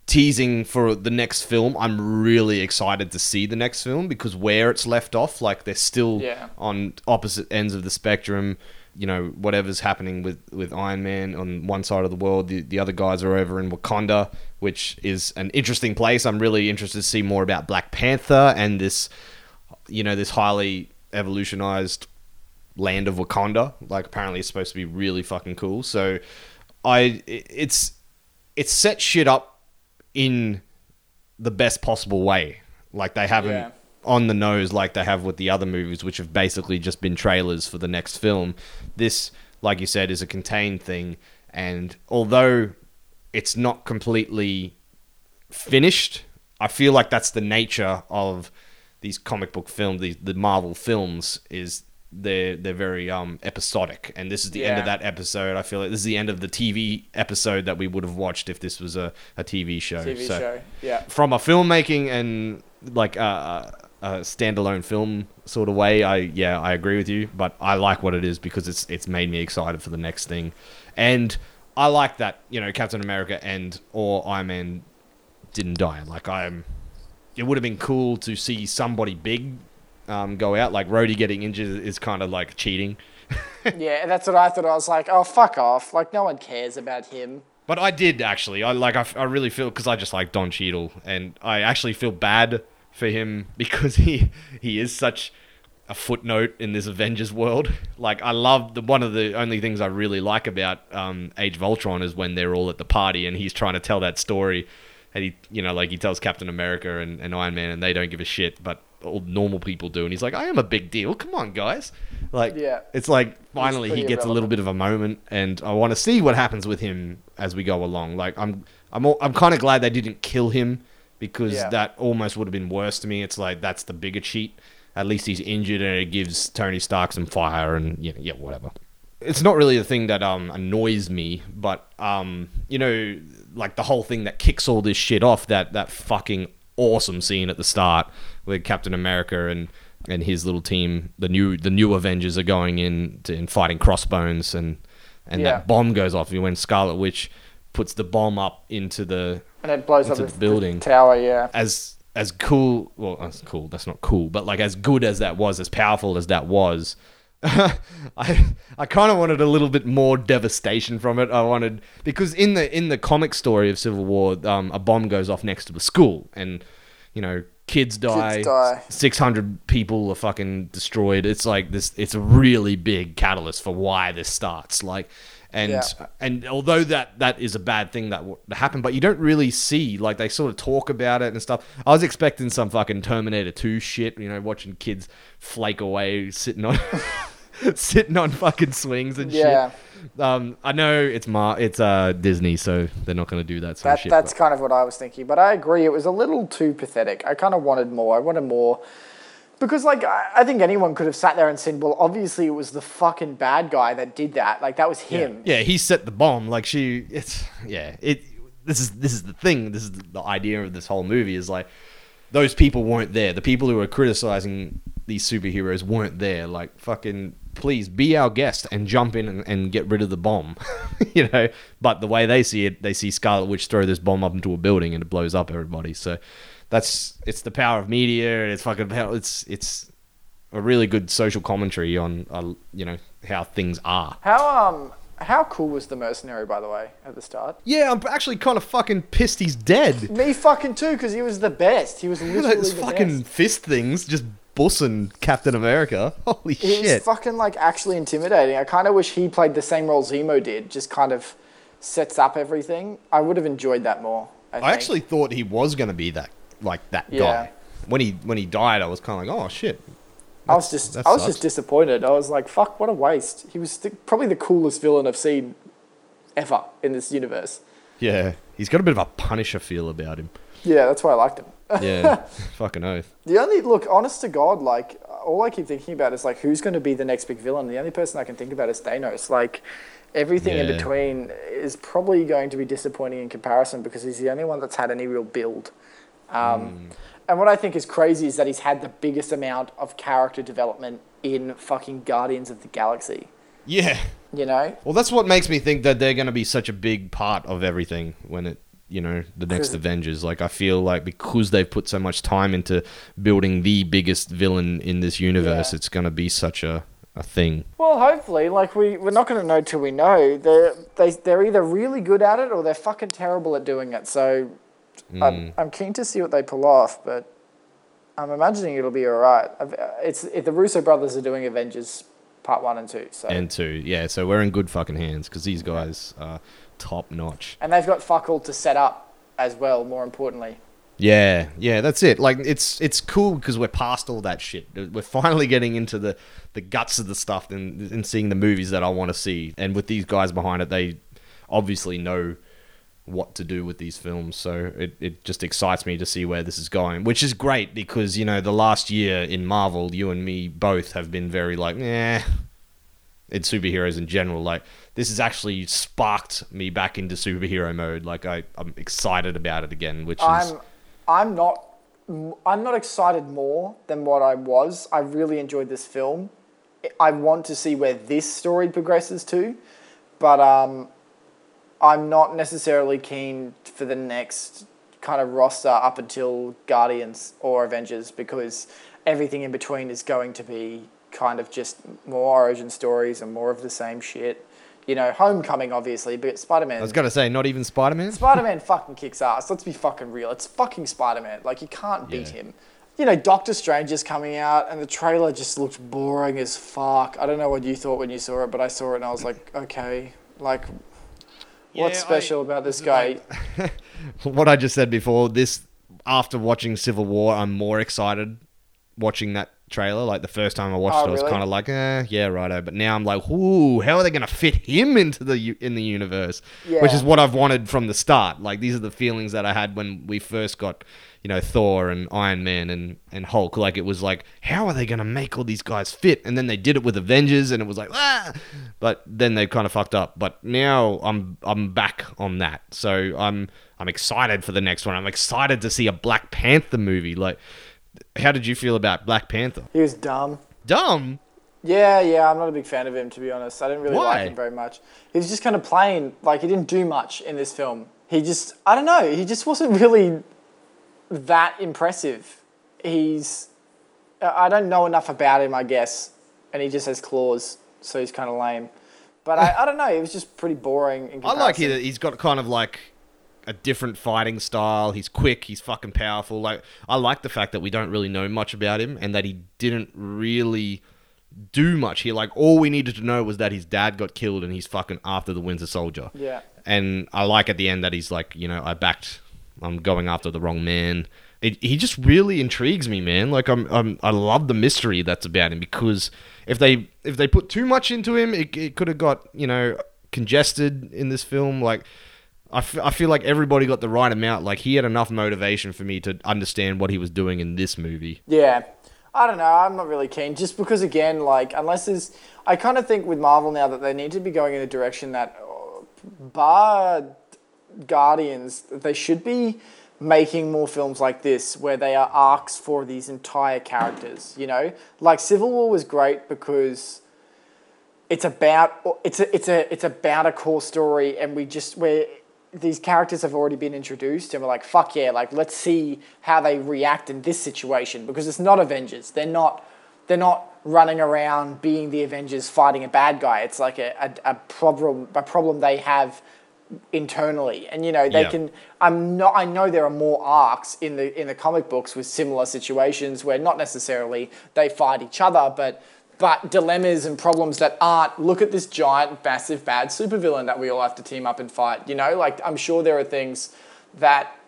teasing for the next film, I'm really excited to see the next film because where it's left off, like they're still Yeah. on opposite ends of the spectrum. You know, whatever's happening with, with Iron Man on one side of the world, the, the other guys are over in Wakanda, which is an interesting place. I'm really interested to see more about Black Panther and this, you know, this highly evolutionized land of Wakanda. Like apparently it's supposed to be really fucking cool. So I it's it's set shit up in the best possible way. Like they haven't Yeah. On the nose like they have with the other movies which have basically just been trailers for the next film. This like you said is a contained thing and although it's not completely finished. I feel like that's the nature of these comic book films, the, the Marvel films, is they're they're very um episodic, and this is the end of that episode. I feel like this is the end of the TV episode that we would have watched if this was a, a TV show. TV So, show. Yeah. From a filmmaking and like a, a, standalone film sort of way, I yeah I agree with you, but I like what it is because it's it's made me excited for the next thing, and I like that you know Captain America and or Iron Man didn't die. Like I'm, it would have been cool to see somebody big um, go out. Like Rhodey getting injured is kind of like cheating. yeah, that's what I thought. I was like, oh, fuck off. Like, no one cares about him. But I did actually. I like. I, I really feel because I just like Don Cheadle, and I actually feel bad for him because he he is such a footnote in this Avengers world. Like I love the one of the only things I really like about um, Age of Ultron is when they're all at the party and he's trying to tell that story, and he you know like he tells Captain America and, and Iron Man and they don't give a shit, but all normal people do, and he's like, I am a big deal. Come on, guys. Like Yeah. it's like finally he gets a little bit of a moment, and I want to see what happens with him as we go along. Like I'm, I'm, all, I'm kind of glad they didn't kill him because Yeah. that almost would have been worse to me. It's like that's the bigger cheat. At least he's injured, and it gives Tony Stark some fire, and yeah, yeah, whatever. It's not really the thing that um annoys me, but um, you know, like the whole thing that kicks all this shit off. That that fucking awesome scene at the start with Captain America and and his little team, the new the new Avengers, are going in to, and fighting Crossbones, and and Yeah. that bomb goes off when Scarlet Witch puts the bomb up into the And it blows up Into the, the building. the tower, yeah. as as cool well that's cool that's not cool but like as good as that was as powerful as that was i i kind of wanted a little bit more devastation from it i wanted because in the in the comic story of civil war um, a bomb goes off next to the school and you know kids die, die. 600 people are fucking destroyed it's like this it's a really big catalyst for why this starts like and Yeah. and although that that is a bad thing that happened, but you don't really see like they sort of talk about it and stuff. I was expecting some fucking Terminator Two shit, you know, watching kids flake away sitting on sitting on fucking swings and Yeah. shit. Um, I know it's Mar it's uh Disney, so they're not gonna do that sort That, of shit. that's but- kind of what I was thinking. But I agree, it was a little too pathetic. I kind of wanted more. I wanted more. Because, like, I, I think anyone could have sat there and said, well, obviously it was the fucking bad guy that did that. Like, that was him. Yeah, he set the bomb. Like she, it's yeah. It this is this is the thing. This is the idea of this whole movie is like those people weren't there. The people who are criticizing these superheroes weren't there. Like fucking please be our guest and jump in and, and get rid of the bomb. you know. But the way they see it, they see Scarlet Witch throw this bomb up into a building and it blows up everybody. So that's it's the power of media. And it's fucking power. It's it's a really good social commentary on uh, you know how things are. How, um, how cool was the mercenary, by the way, at the start? Yeah, I'm actually kind of fucking pissed he's dead. Me fucking too, because he was the best. He was literally Those the fucking best. fist things just bussing Captain America. Holy He was shit. fucking like actually intimidating. I kind of wish he played the same role Zemo did, just kind of sets up everything. I would have enjoyed that more. I, I actually thought he was going to be that like that Yeah. guy. When he when he died, I was kind of like, "Oh shit." I was just, I was sucks. just disappointed. I was like, "Fuck, what a waste!" He was the, probably the coolest villain I've seen ever in this universe. Yeah, he's got a bit of a Punisher feel about him. Yeah, that's why I liked him. Yeah, fucking oath. The only look, honest to God, like all I keep thinking about is like who's going to be the next big villain. The only person I can think about is Thanos. Like everything in between is probably going to be disappointing in comparison because he's the only one that's had any real build. Um, And what I think is crazy is that he's had the biggest amount of character development in fucking Guardians of the Galaxy. Yeah. You know, Well, that's what makes me think that they're going to be such a big part of everything when it, you know, the next Avengers. Like, I feel like because they've put so much time into building the biggest villain in this universe, Yeah. it's going to be such a, a thing. Well, hopefully, like we we're not going to know till we know. They're they they're either really good at it or they're fucking terrible at doing it. So Mm. I'm, I'm keen to see what they pull off, but I'm imagining it'll be all right. It's if the Russo brothers are doing Avengers Part One and Two, so And two, yeah, so we're in good fucking hands because these guys are top notch. and they've got fuck all to set up as well. More importantly, Yeah, yeah, that's it. Like it's it's cool because we're past all that shit. We're finally getting into the the guts of the stuff and, and seeing the movies that I want to see. And with these guys behind it, they obviously know what to do with these films. So it, it just excites me to see where this is going, which is great because you know the last year in Marvel, you and me both have been very like, eh. In superheroes in general, like this has actually sparked me back into superhero mode. Like I, I'm excited about it again, which I'm I'm not I'm not excited more than what I was. I really enjoyed this film. I want to see where this story progresses to, but um, I'm not necessarily keen for the next kind of roster up until Guardians or Avengers because everything in between is going to be kind of just more origin stories and more of the same shit. You know, Homecoming obviously, but Spider Man. I was gonna say, not even Spider Man. Spider Man fucking kicks ass. Let's be fucking real. It's fucking Spider Man. Like you can't beat Yeah. him. You know, Doctor Strange is coming out, and the trailer just looked boring as fuck. I don't know what you thought when you saw it, but I saw it and I was like, okay, like, what's special I- about this guy? what I just said before, this after watching Civil War, I'm more excited watching that trailer. Like the first time I watched Oh, it, I was really? kind of like, eh, yeah, righto. But now I'm like, ooh, how are they gonna fit him into the in the universe? Yeah. Which is what I've wanted from the start. Like these are the feelings that I had when we first got, you know, Thor and Iron Man and and Hulk. Like it was like, how are they gonna make all these guys fit? And then they did it with Avengers, and it was like, ah. But then they kind of fucked up. But now I'm I'm back on that. So I'm I'm excited for the next one. I'm excited to see a Black Panther movie. Like, how did you feel about Black Panther? He was dumb. Dumb. Yeah, yeah, I'm not a big fan of him to be honest. I didn't really Why? like him very much. He was just kind of plain. Like he didn't do much in this film. He just, I don't know. He just wasn't really that impressive. He's, I don't know enough about him, I guess, and he just has claws, so he's kind of lame. But I, I don't know. He was just pretty boring. In I like he, he's got kind of like a different fighting style. He's quick. He's fucking powerful. Like I like the fact that we don't really know much about him and that he didn't really do much here. Like all we needed to know was that his dad got killed and he's fucking after the Winter Soldier. Yeah. And I like at the end that he's like, you know, I backed. I'm going after the wrong man. It, he just really intrigues me, man. Like I'm, I'm, I love the mystery that's about him because if they if they put too much into him, it, it could have got you know congested in this film. Like I, f- I feel like everybody got the right amount. Like he had enough motivation for me to understand what he was doing in this movie. Yeah. I don't know. I'm not really keen. Just because, again, like, unless there's. I kind of think with Marvel now that they need to be going in a direction that, uh, bar Guardians, they should be making more films like this where they are arcs for these entire characters, you know? Like, Civil War was great because it's about it's a, it's a it's about a core story and we just where these characters have already been introduced and we're like fuck yeah like let's see how they react in this situation because it's not avengers. They're not they're not running around being the avengers fighting a bad guy. It's like a, a, a problem a problem they have internally. And you know they Yeah. can i'm not i know there are more arcs in the in the comic books with similar situations where not necessarily they fight each other but but dilemmas and problems that aren't look at this giant massive bad supervillain that we all have to team up and fight you know? Like i'm sure there are things that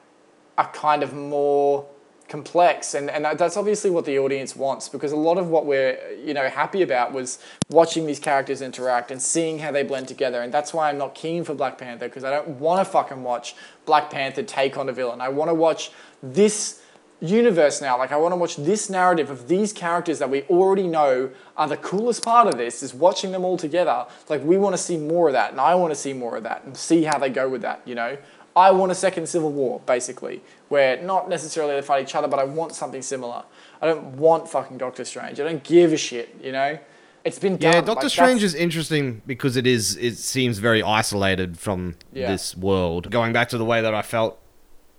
are kind of more complex and, and that's obviously what the audience wants because a lot of what we're you know happy about was watching these characters interact and seeing how they blend together and that's why I'm not keen for Black Panther because I don't want to fucking watch Black Panther take on a villain. I want to watch this universe now like I want to watch this narrative of these characters that we already know are the coolest part of this is watching them all together like we want to see more of that and I want to see more of that and see how they go with that you know I want a second civil war, basically, where not necessarily they fight each other, but I want something similar. I don't want fucking Doctor Strange. I don't give a shit, you know? It's been done. Yeah, Like, Doctor that's- Strange is interesting because it is. It seems very isolated from Yeah. this world. Going back to the way that I felt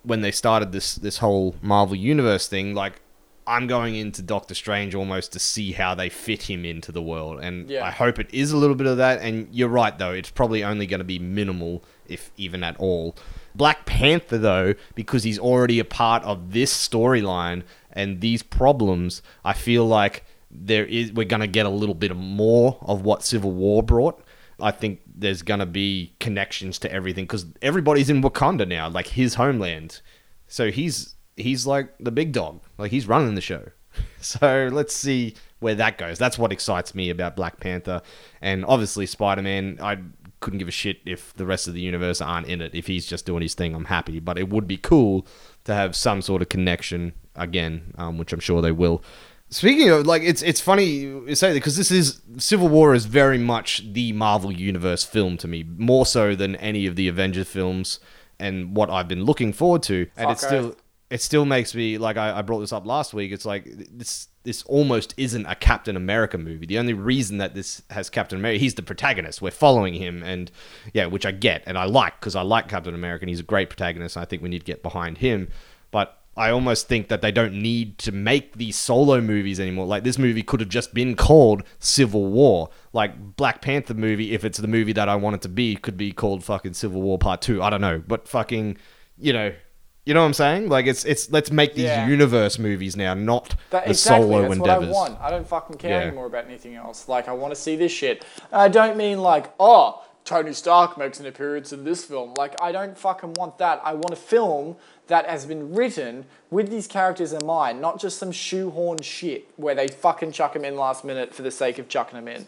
when they started this this whole Marvel Universe thing, like I'm going into Doctor Strange almost to see how they fit him into the world, and Yeah. I hope it is a little bit of that. And you're right, though; it's probably only going to be minimal, if even at all. Black Panther, though, because he's already a part of this storyline and these problems, I feel like there is we're going to get a little bit more of what Civil War brought. I think there's to be connections to everything because everybody's in Wakanda now, like his homeland. So he's he's like the big dog, like he's running the show. So let's see where that goes. That's what excites me about Black Panther, and obviously Spider Man. I couldn't give a shit if the rest of the universe aren't in it. If he's just doing his thing, I'm happy. But it would be cool to have some sort of connection again, um, which I'm sure they will. Speaking of like, it's it's funny you say that because this is Civil War is very much the Marvel Universe film to me, more so than any of the Avengers films, and what I've been looking forward to. And it's still it still makes me like I, I brought this up last week. It's like this this almost isn't a Captain America movie. The only reason that this has Captain America, he's the protagonist. We're following him, and yeah, which I get and I like because I like Captain America. and He's a great protagonist. And I think we need to get behind him, but. I almost think that they don't need to make these solo movies anymore. Like this movie could have just been called Civil War. Like Black Panther movie, if it's the movie that I want it to be, could be called fucking Civil War Part Two. I don't know, but fucking, you know, you know what I'm saying? Like it's it's let's make these Yeah. universe movies now, not That, the exactly, solo that's endeavors. what I want. I don't fucking care Yeah. anymore about anything else. Like, I want to see this shit. I don't mean like, oh, Tony Stark makes an appearance in this film. Like, I don't fucking want that. I want a film that has been written with these characters in mind, not just some shoehorn shit where they fucking chuck them in last minute for the sake of chucking them in.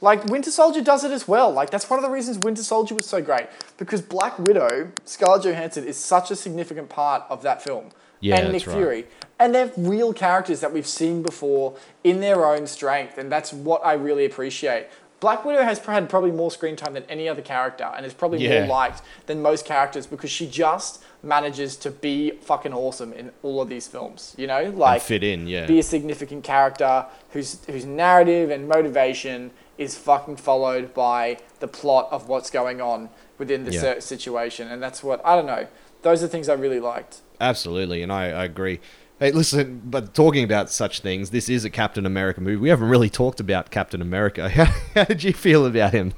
Like Winter Soldier does it as well. Like that's one of the reasons Winter Soldier was so great because Black Widow, Scarlett Johansson, is such a significant part of that film. Yeah, and Nick right. Fury, and they're real characters that we've seen before in their own strength, and that's what I really appreciate. Black Widow has had probably more screen time than any other character, and is probably Yeah. more liked than most characters because she just manages to be fucking awesome in all of these films. You know, like fit in, yeah. be a significant character whose whose narrative and motivation is fucking followed by the plot of what's going on within the Yeah. situation, and that's what I don't know. Those are things I really liked. Absolutely, and I, I agree. Hey, listen, but talking about such things, this is a Captain America movie. We haven't really talked about Captain America. How, how did you feel about him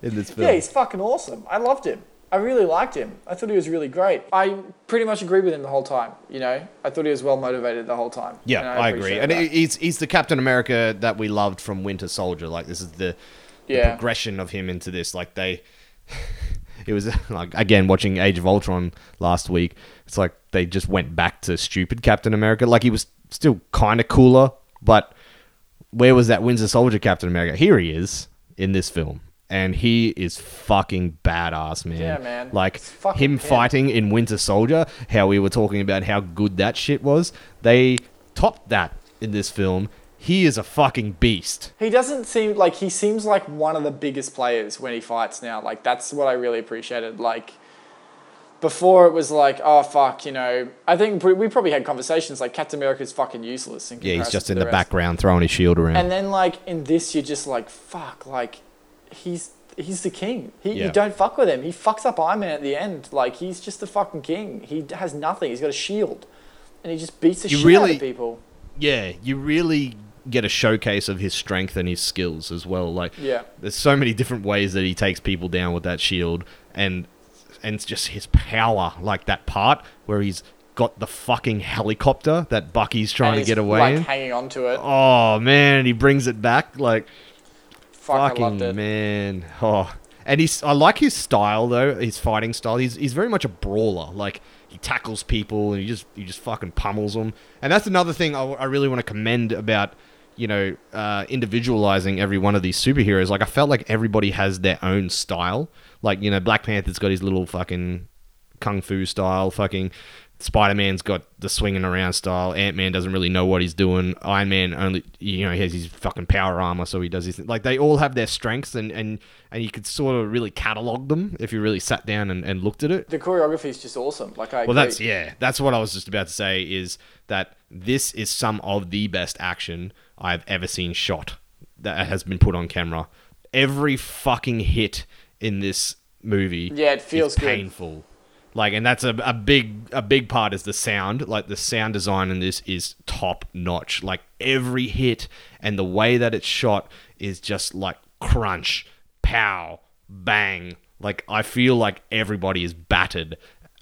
in this film? Yeah, he's fucking awesome. I loved him. I really liked him. I thought he was really great. I pretty much agreed with him the whole time. You know, I thought he was well motivated the whole time. Yeah, and I, agree. And that. he's he's the Captain America that we loved from Winter Soldier. Like this is the, the progression of him into this. Like they, it was like again watching Age of Ultron last week. It's like they just went back to stupid Captain America. Like he was still kind of cooler, but where was that Winter Soldier Captain America? Here he is in this film. And he is fucking badass, man. Yeah, man. Like him him. fighting in Winter Soldier, how we were talking about how good that shit was. They topped that in this film. He is a fucking beast. He doesn't seem like he seems like one of the biggest players when he fights now. Like that's what I really appreciated. Like before it was like, oh fuck, you know. I think we probably had conversations like Captain America's fucking useless. In Yeah, he's just in the, rest. background throwing his shield around. And then like in this, you're just like, fuck, like he's he's the king. He, Yeah. You don't fuck with him. He fucks up Iron Man at the end. Like he's just the fucking king. He has nothing. He's got a shield, and he just beats the You shit out of people. yeah, you really get a showcase of his strength and his skills as well. Like, Yeah. there's so many different ways that he takes people down with that shield, and and it's just his power, like that part where he's got the fucking helicopter that Bucky's trying to get away like in. hanging on to it. Oh man, he brings it back like Fuck, fucking man. Oh, and he's I like his style though, his fighting style. He's he's very much a brawler. Like he tackles people and he just he just fucking pummels them. And that's another thing I, I really want to commend about you know uh, individualizing every one of these superheroes. Like I felt like everybody has their own style. Like you know Black Panther's got his little fucking kung fu style. Fucking Spider Man's got the swinging around style. Ant Man doesn't really know what he's doing. Iron Man only, you know, he has his fucking power armor, so he does his like. They all have their strengths, and and and you could sort of really catalog them if you really sat down and, and looked at it. The choreography is just awesome. Like I Well, agree. that's yeah, that's what I was just about to say. Is that this is some of the best action I've ever seen shot that has been put on camera. Every fucking hit in this movie, Yeah, it feels is good. painful. Like, and that's a, a big a big part is the sound. Like the sound design in this is top notch. Like every hit and the way that it's shot is just like crunch, pow, bang. Like I feel like everybody is battered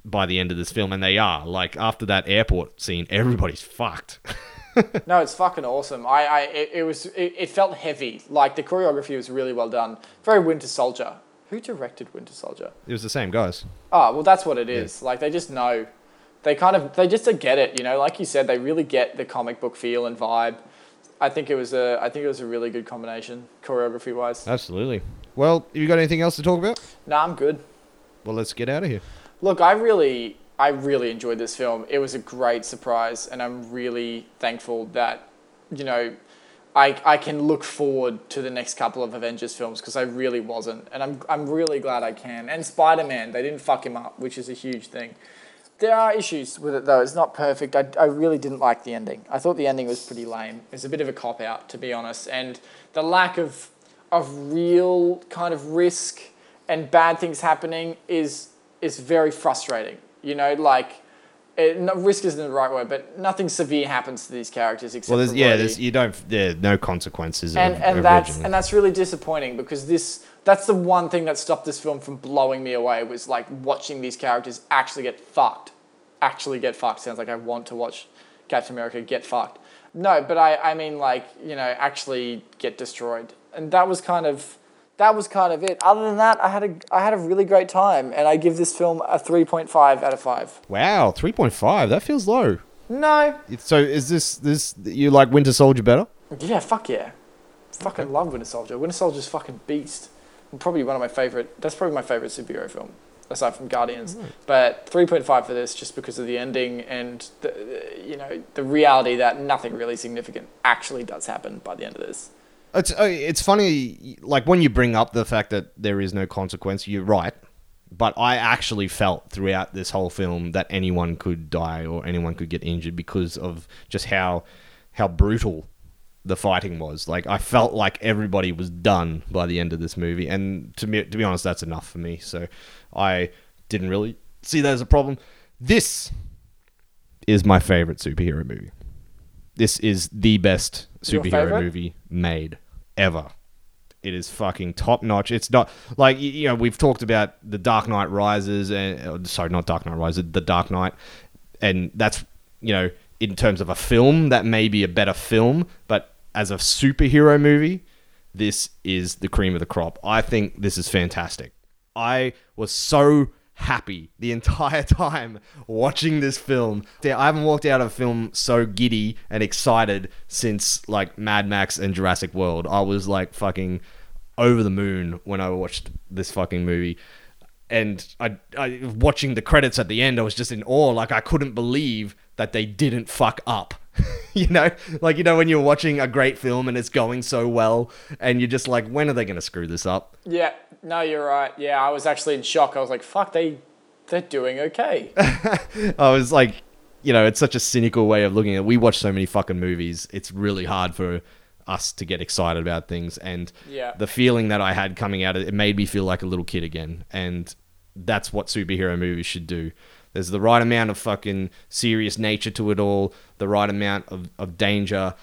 by the end of this film, and they are. Like after that airport scene, everybody's fucked. No, it's fucking awesome. I, I it, it was it, it felt heavy. Like the choreography was really well done. Very Winter Soldier. Who directed Winter Soldier? it was the same guys. Oh, well, that's what it is. Like they just know. They kind of they just get it. You know, like you said, they really get the comic book feel and vibe. I think it was a I think it was a really good combination choreography wise. Absolutely. Well, you got anything else to talk about? Nah, I'm good. Well, let's get out of here. Look, I really, I really enjoyed this film. It was a great surprise, and I'm really thankful that, you know, I, I can look forward to the next couple of Avengers films because I really wasn't, and I'm, I'm really glad I can. And Spider Man, they didn't fuck him up, which is a huge thing. There are issues with it though. It's not perfect. I, I really didn't like the ending. I thought the ending was pretty lame. It's a bit of a cop out, to be honest, and the lack of of real kind of risk and bad things happening is is very frustrating. You know, like it, no, risk isn't the right word, but nothing severe happens to these characters except Well, there's yeah, there's you don't there no consequences. and of, and of that's and that's really disappointing because this that's the one thing that stopped this film from blowing me away was like watching these characters actually get fucked, actually get fucked. Sounds like I want to watch Captain America get fucked. No, but I I mean like you know actually get destroyed, and that was kind of. That was kind of it. Other than that, I had a I had a really great time, and I give this film a three point five out of five. wow, three point five. That feels low. No, So is this this you like Winter Soldier better? Yeah, fuck yeah. Fucking love Winter Soldier. Winter Soldier's fucking beast. And probably one of my favorite. That's probably my favorite superhero film, aside from Guardians. Oh, but three point five for this, just because of the ending and the- you know the reality that nothing really significant actually does happen by the end of this. It's uh, it's funny, like when you bring up the fact that there is no consequence. You're right, but I actually felt throughout this whole film that anyone could die or anyone could get injured because of just how how brutal the fighting was. Like I felt like everybody was done by the end of this movie, and to me, to be honest, that's enough for me. So I didn't really see that as a problem. This is my favorite superhero movie. This is the best superhero movie made ever. It is fucking top notch. It's not like you know we've talked about the Dark Knight Rises and uh, sorry, not Dark Knight Rises, the Dark Knight, and that's you know in terms of a film that may be a better film, but as a superhero movie, this is the cream of the crop. I think this is fantastic. I was so happy the entire time watching this film. I haven't walked out of a film so giddy and excited since like Mad Max and Jurassic World. I was like fucking over the moon when I watched this fucking movie. And I, I watching the credits at the end, I was just in awe. Like I couldn't believe that they didn't fuck up. you know, like you know when you're watching a great film and it's going so well, and you're just like, when are they going to screw this up? Yeah, no, you're right. Yeah, I was actually in shock. I was like, fuck, they they're doing okay. I was like, you know, it's such a cynical way of looking at it. We watch so many fucking movies. It's really hard for us to get excited about things. And Yeah. the feeling that I had coming out of it, it made me feel like a little kid again. And that's what superhero movies should do. There's the right amount of fucking serious nature to it all, the right amount of, of danger,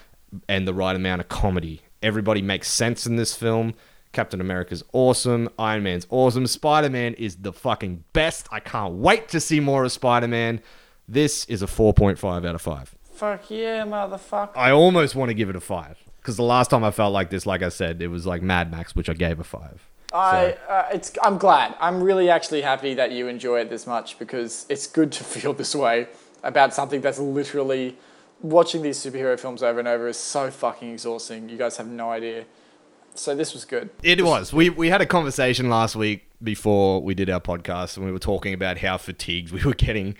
and the right amount of comedy. Everybody makes sense in this film. Captain America's awesome. Iron Man's awesome. Spider Man is the fucking best. I can't wait to see more of Spider Man. This is a 4.5 out of 5. fuck yeah, motherfucker. I almost want to give it a 5. Because the last time I felt like this, like I said, it was like Mad Max, which I gave a 5. I, uh, it's, I'm glad. I'm really actually happy that you enjoy it this much because it's good to feel this way about something that's literally watching these superhero films over and over is so fucking exhausting. You guys have no idea. So this was good. It was. We we had a conversation last week before we did our podcast, and we were talking about how fatigued we were getting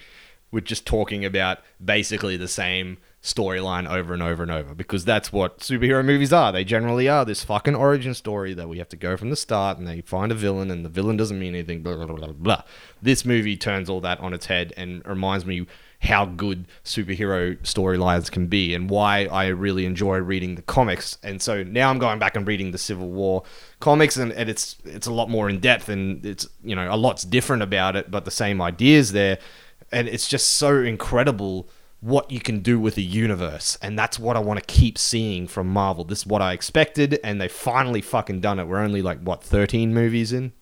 with just talking about basically the same storyline over and over and over because that's what superhero movies are. They generally are this fucking origin story that we have to go from the start and they find a villain and the villain doesn't mean anything, blah, blah, blah, blah, blah. This movie turns all that on its head and reminds me how good superhero storylines can be and why I really enjoy reading the comics. And so now I'm going back and reading the Civil War comics and, and it's it's a lot more in depth and it's you know a lot's different about it, but the same ideas there. And it's just so incredible what you can do with a universe. And that's what I want to keep seeing from Marvel. This is what I expected, and they finally fucking done it. We're only like, what, 13 movies in?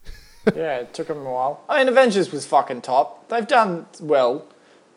yeah, it took them a while. I mean, Avengers was fucking top. They've done well,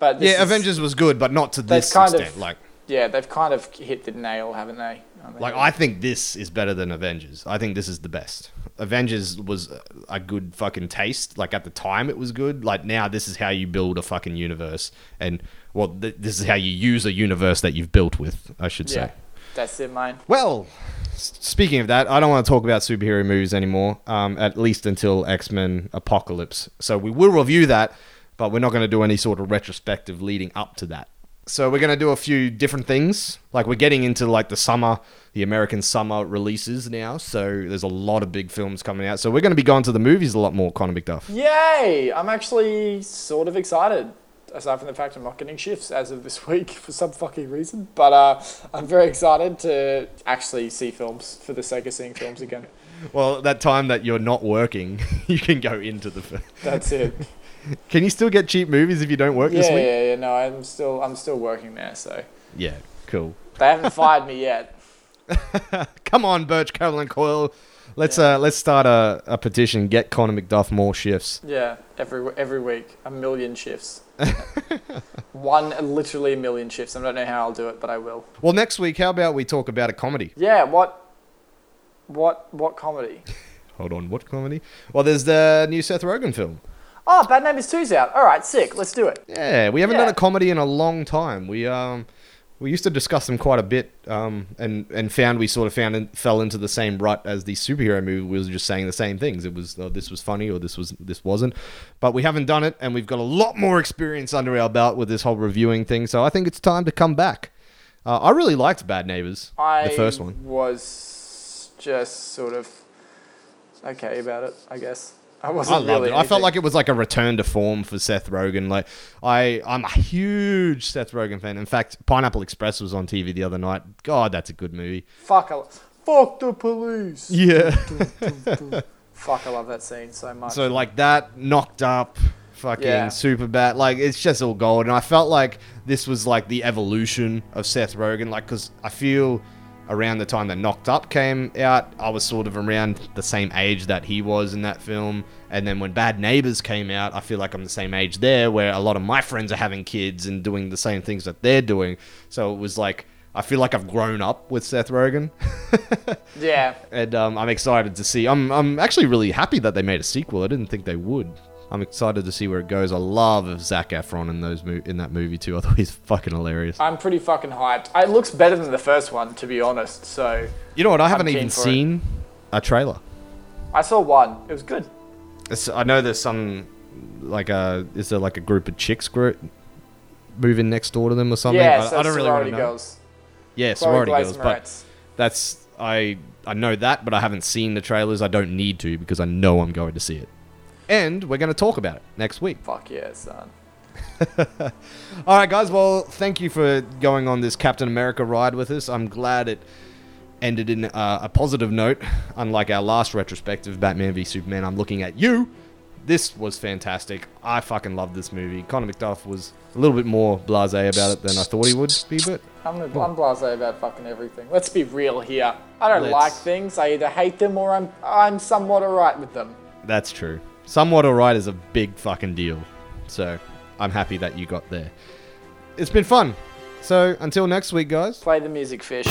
but yeah, is- Avengers was good, but not to this kind of- extent. like, Yeah, they've kind of hit the nail, haven't they? I mean, like I think this is better than Avengers. I think this is the best. Avengers was a good fucking taste. Like at the time, it was good. Like now, this is how you build a fucking universe, and well, th- this is how you use a universe that you've built with. I should yeah, say. that's it, mine. Well, speaking of that, I don't want to talk about superhero movies anymore, um, at least until X Men Apocalypse. So we will review that, but we're not going to do any sort of retrospective leading up to that. So we're going to do a few different things. Like we're getting into like the summer, the American summer releases now. So there's a lot of big films coming out. So we're going to be going to the movies a lot more, Connor McDuff. Yay! I'm actually sort of excited. Aside from the fact I'm not getting shifts as of this week for some fucking reason, but uh, I'm very excited to actually see films for the sake of seeing films again. Well, that time that you're not working, you can go into the. Film. That's it. Can you still get cheap movies if you don't work yeah, this week? yeah, yeah. No, I'm still I'm still working there, so Yeah, cool. they haven't fired me yet. Come on, Birch, Carroll and Coyle. Let's uh let's start a, a petition. Get Connor McDuff more shifts. Yeah, every every week, a million shifts. One, literally a million shifts. I don't know how I'll do it, but I will. Well, next week, how about we talk about a comedy? Yeah, what, what, what comedy? Hold on, what comedy? Well, there's the new Seth Rogen film. Oh, Bad Neighbors 2's out. All right, sick. Let's do it. Yeah, we haven't Yeah. done a comedy in a long time. We um we used to discuss them quite a bit, um, and and found we sort of found in, fell into the same rut as the superhero movie. We was just saying the same things. It was oh, this was funny or this was this wasn't, but we haven't done it, and we've got a lot more experience under our belt with this whole reviewing thing. So I think it's time to come back. Uh, I really liked Bad Neighbors, I the first one. was just sort of okay about it, I guess. I I wasn't loved really. it. I felt like it was like a return to form for Seth Rogen. Like I, I'm a huge Seth Rogen fan. In fact, Pineapple Express was on TV the other night. God, that's a good movie. fuck. I, fuck the police. Yeah. fuck, I love that scene so much. so like that knocked up, fucking Yeah. super bad. Like it's just all gold. And I felt like this was like the evolution of Seth Rogen. Like because I feel around the time that Knocked Up came out, I was sort of around the same age that he was in that film. And then when Bad Neighbors came out, I feel like I'm the same age there, where a lot of my friends are having kids and doing the same things that they're doing. So it was like I feel like I've grown up with Seth Rogen. yeah, and um, I'm excited to see. I'm I'm actually really happy that they made a sequel. I didn't think they would. I'm excited to see where it goes. I love Zac Efron in those mo- in that movie too. I thought he's fucking hilarious. I'm pretty fucking hyped. It looks better than the first one, to be honest. So You know what? I haven't keen even for it. seen a trailer. I saw one. It was good. It's, I know there's some like a is there like a group of chicks group moving next door to them or something. yeah, I, so I don't really want to know. girls. Yeah, Chloe sorority Glaze girls, but Moretz. that's I I know that, but I haven't seen the trailers. I don't need to because I know I'm going to see it. And we're going to talk about it next week. Fuck yeah, son. All right, guys. Well, thank you for going on this Captain America ride with us. I'm glad it ended in uh, a positive note. Unlike our last retrospective, Batman v Superman, I'm looking at you. This was fantastic. I fucking loved this movie. Conor McDuff was a little bit more blasé about it than I thought he would be, but I'm, I'm blasé about fucking everything. Let's be real here. I don't Let's- like things. I either hate them or I'm I'm somewhat alright with them. that's true. Somewhat alright is a big fucking deal. So I'm happy that you got there. It's been fun. So until next week, guys. Play the music, fish.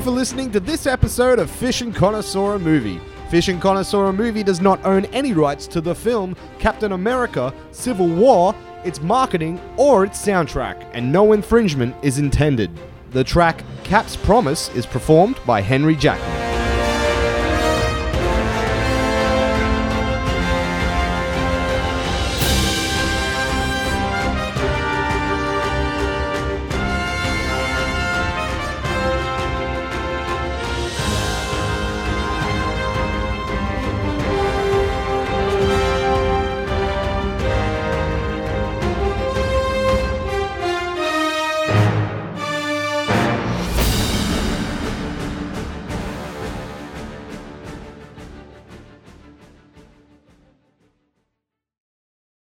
For listening to this episode of Fish and Connoisseur Movie. Fish and Connoisseur Movie does not own any rights to the film Captain America Civil War, its marketing, or its soundtrack, and no infringement is intended. The track Cap's Promise is performed by Henry Jackman.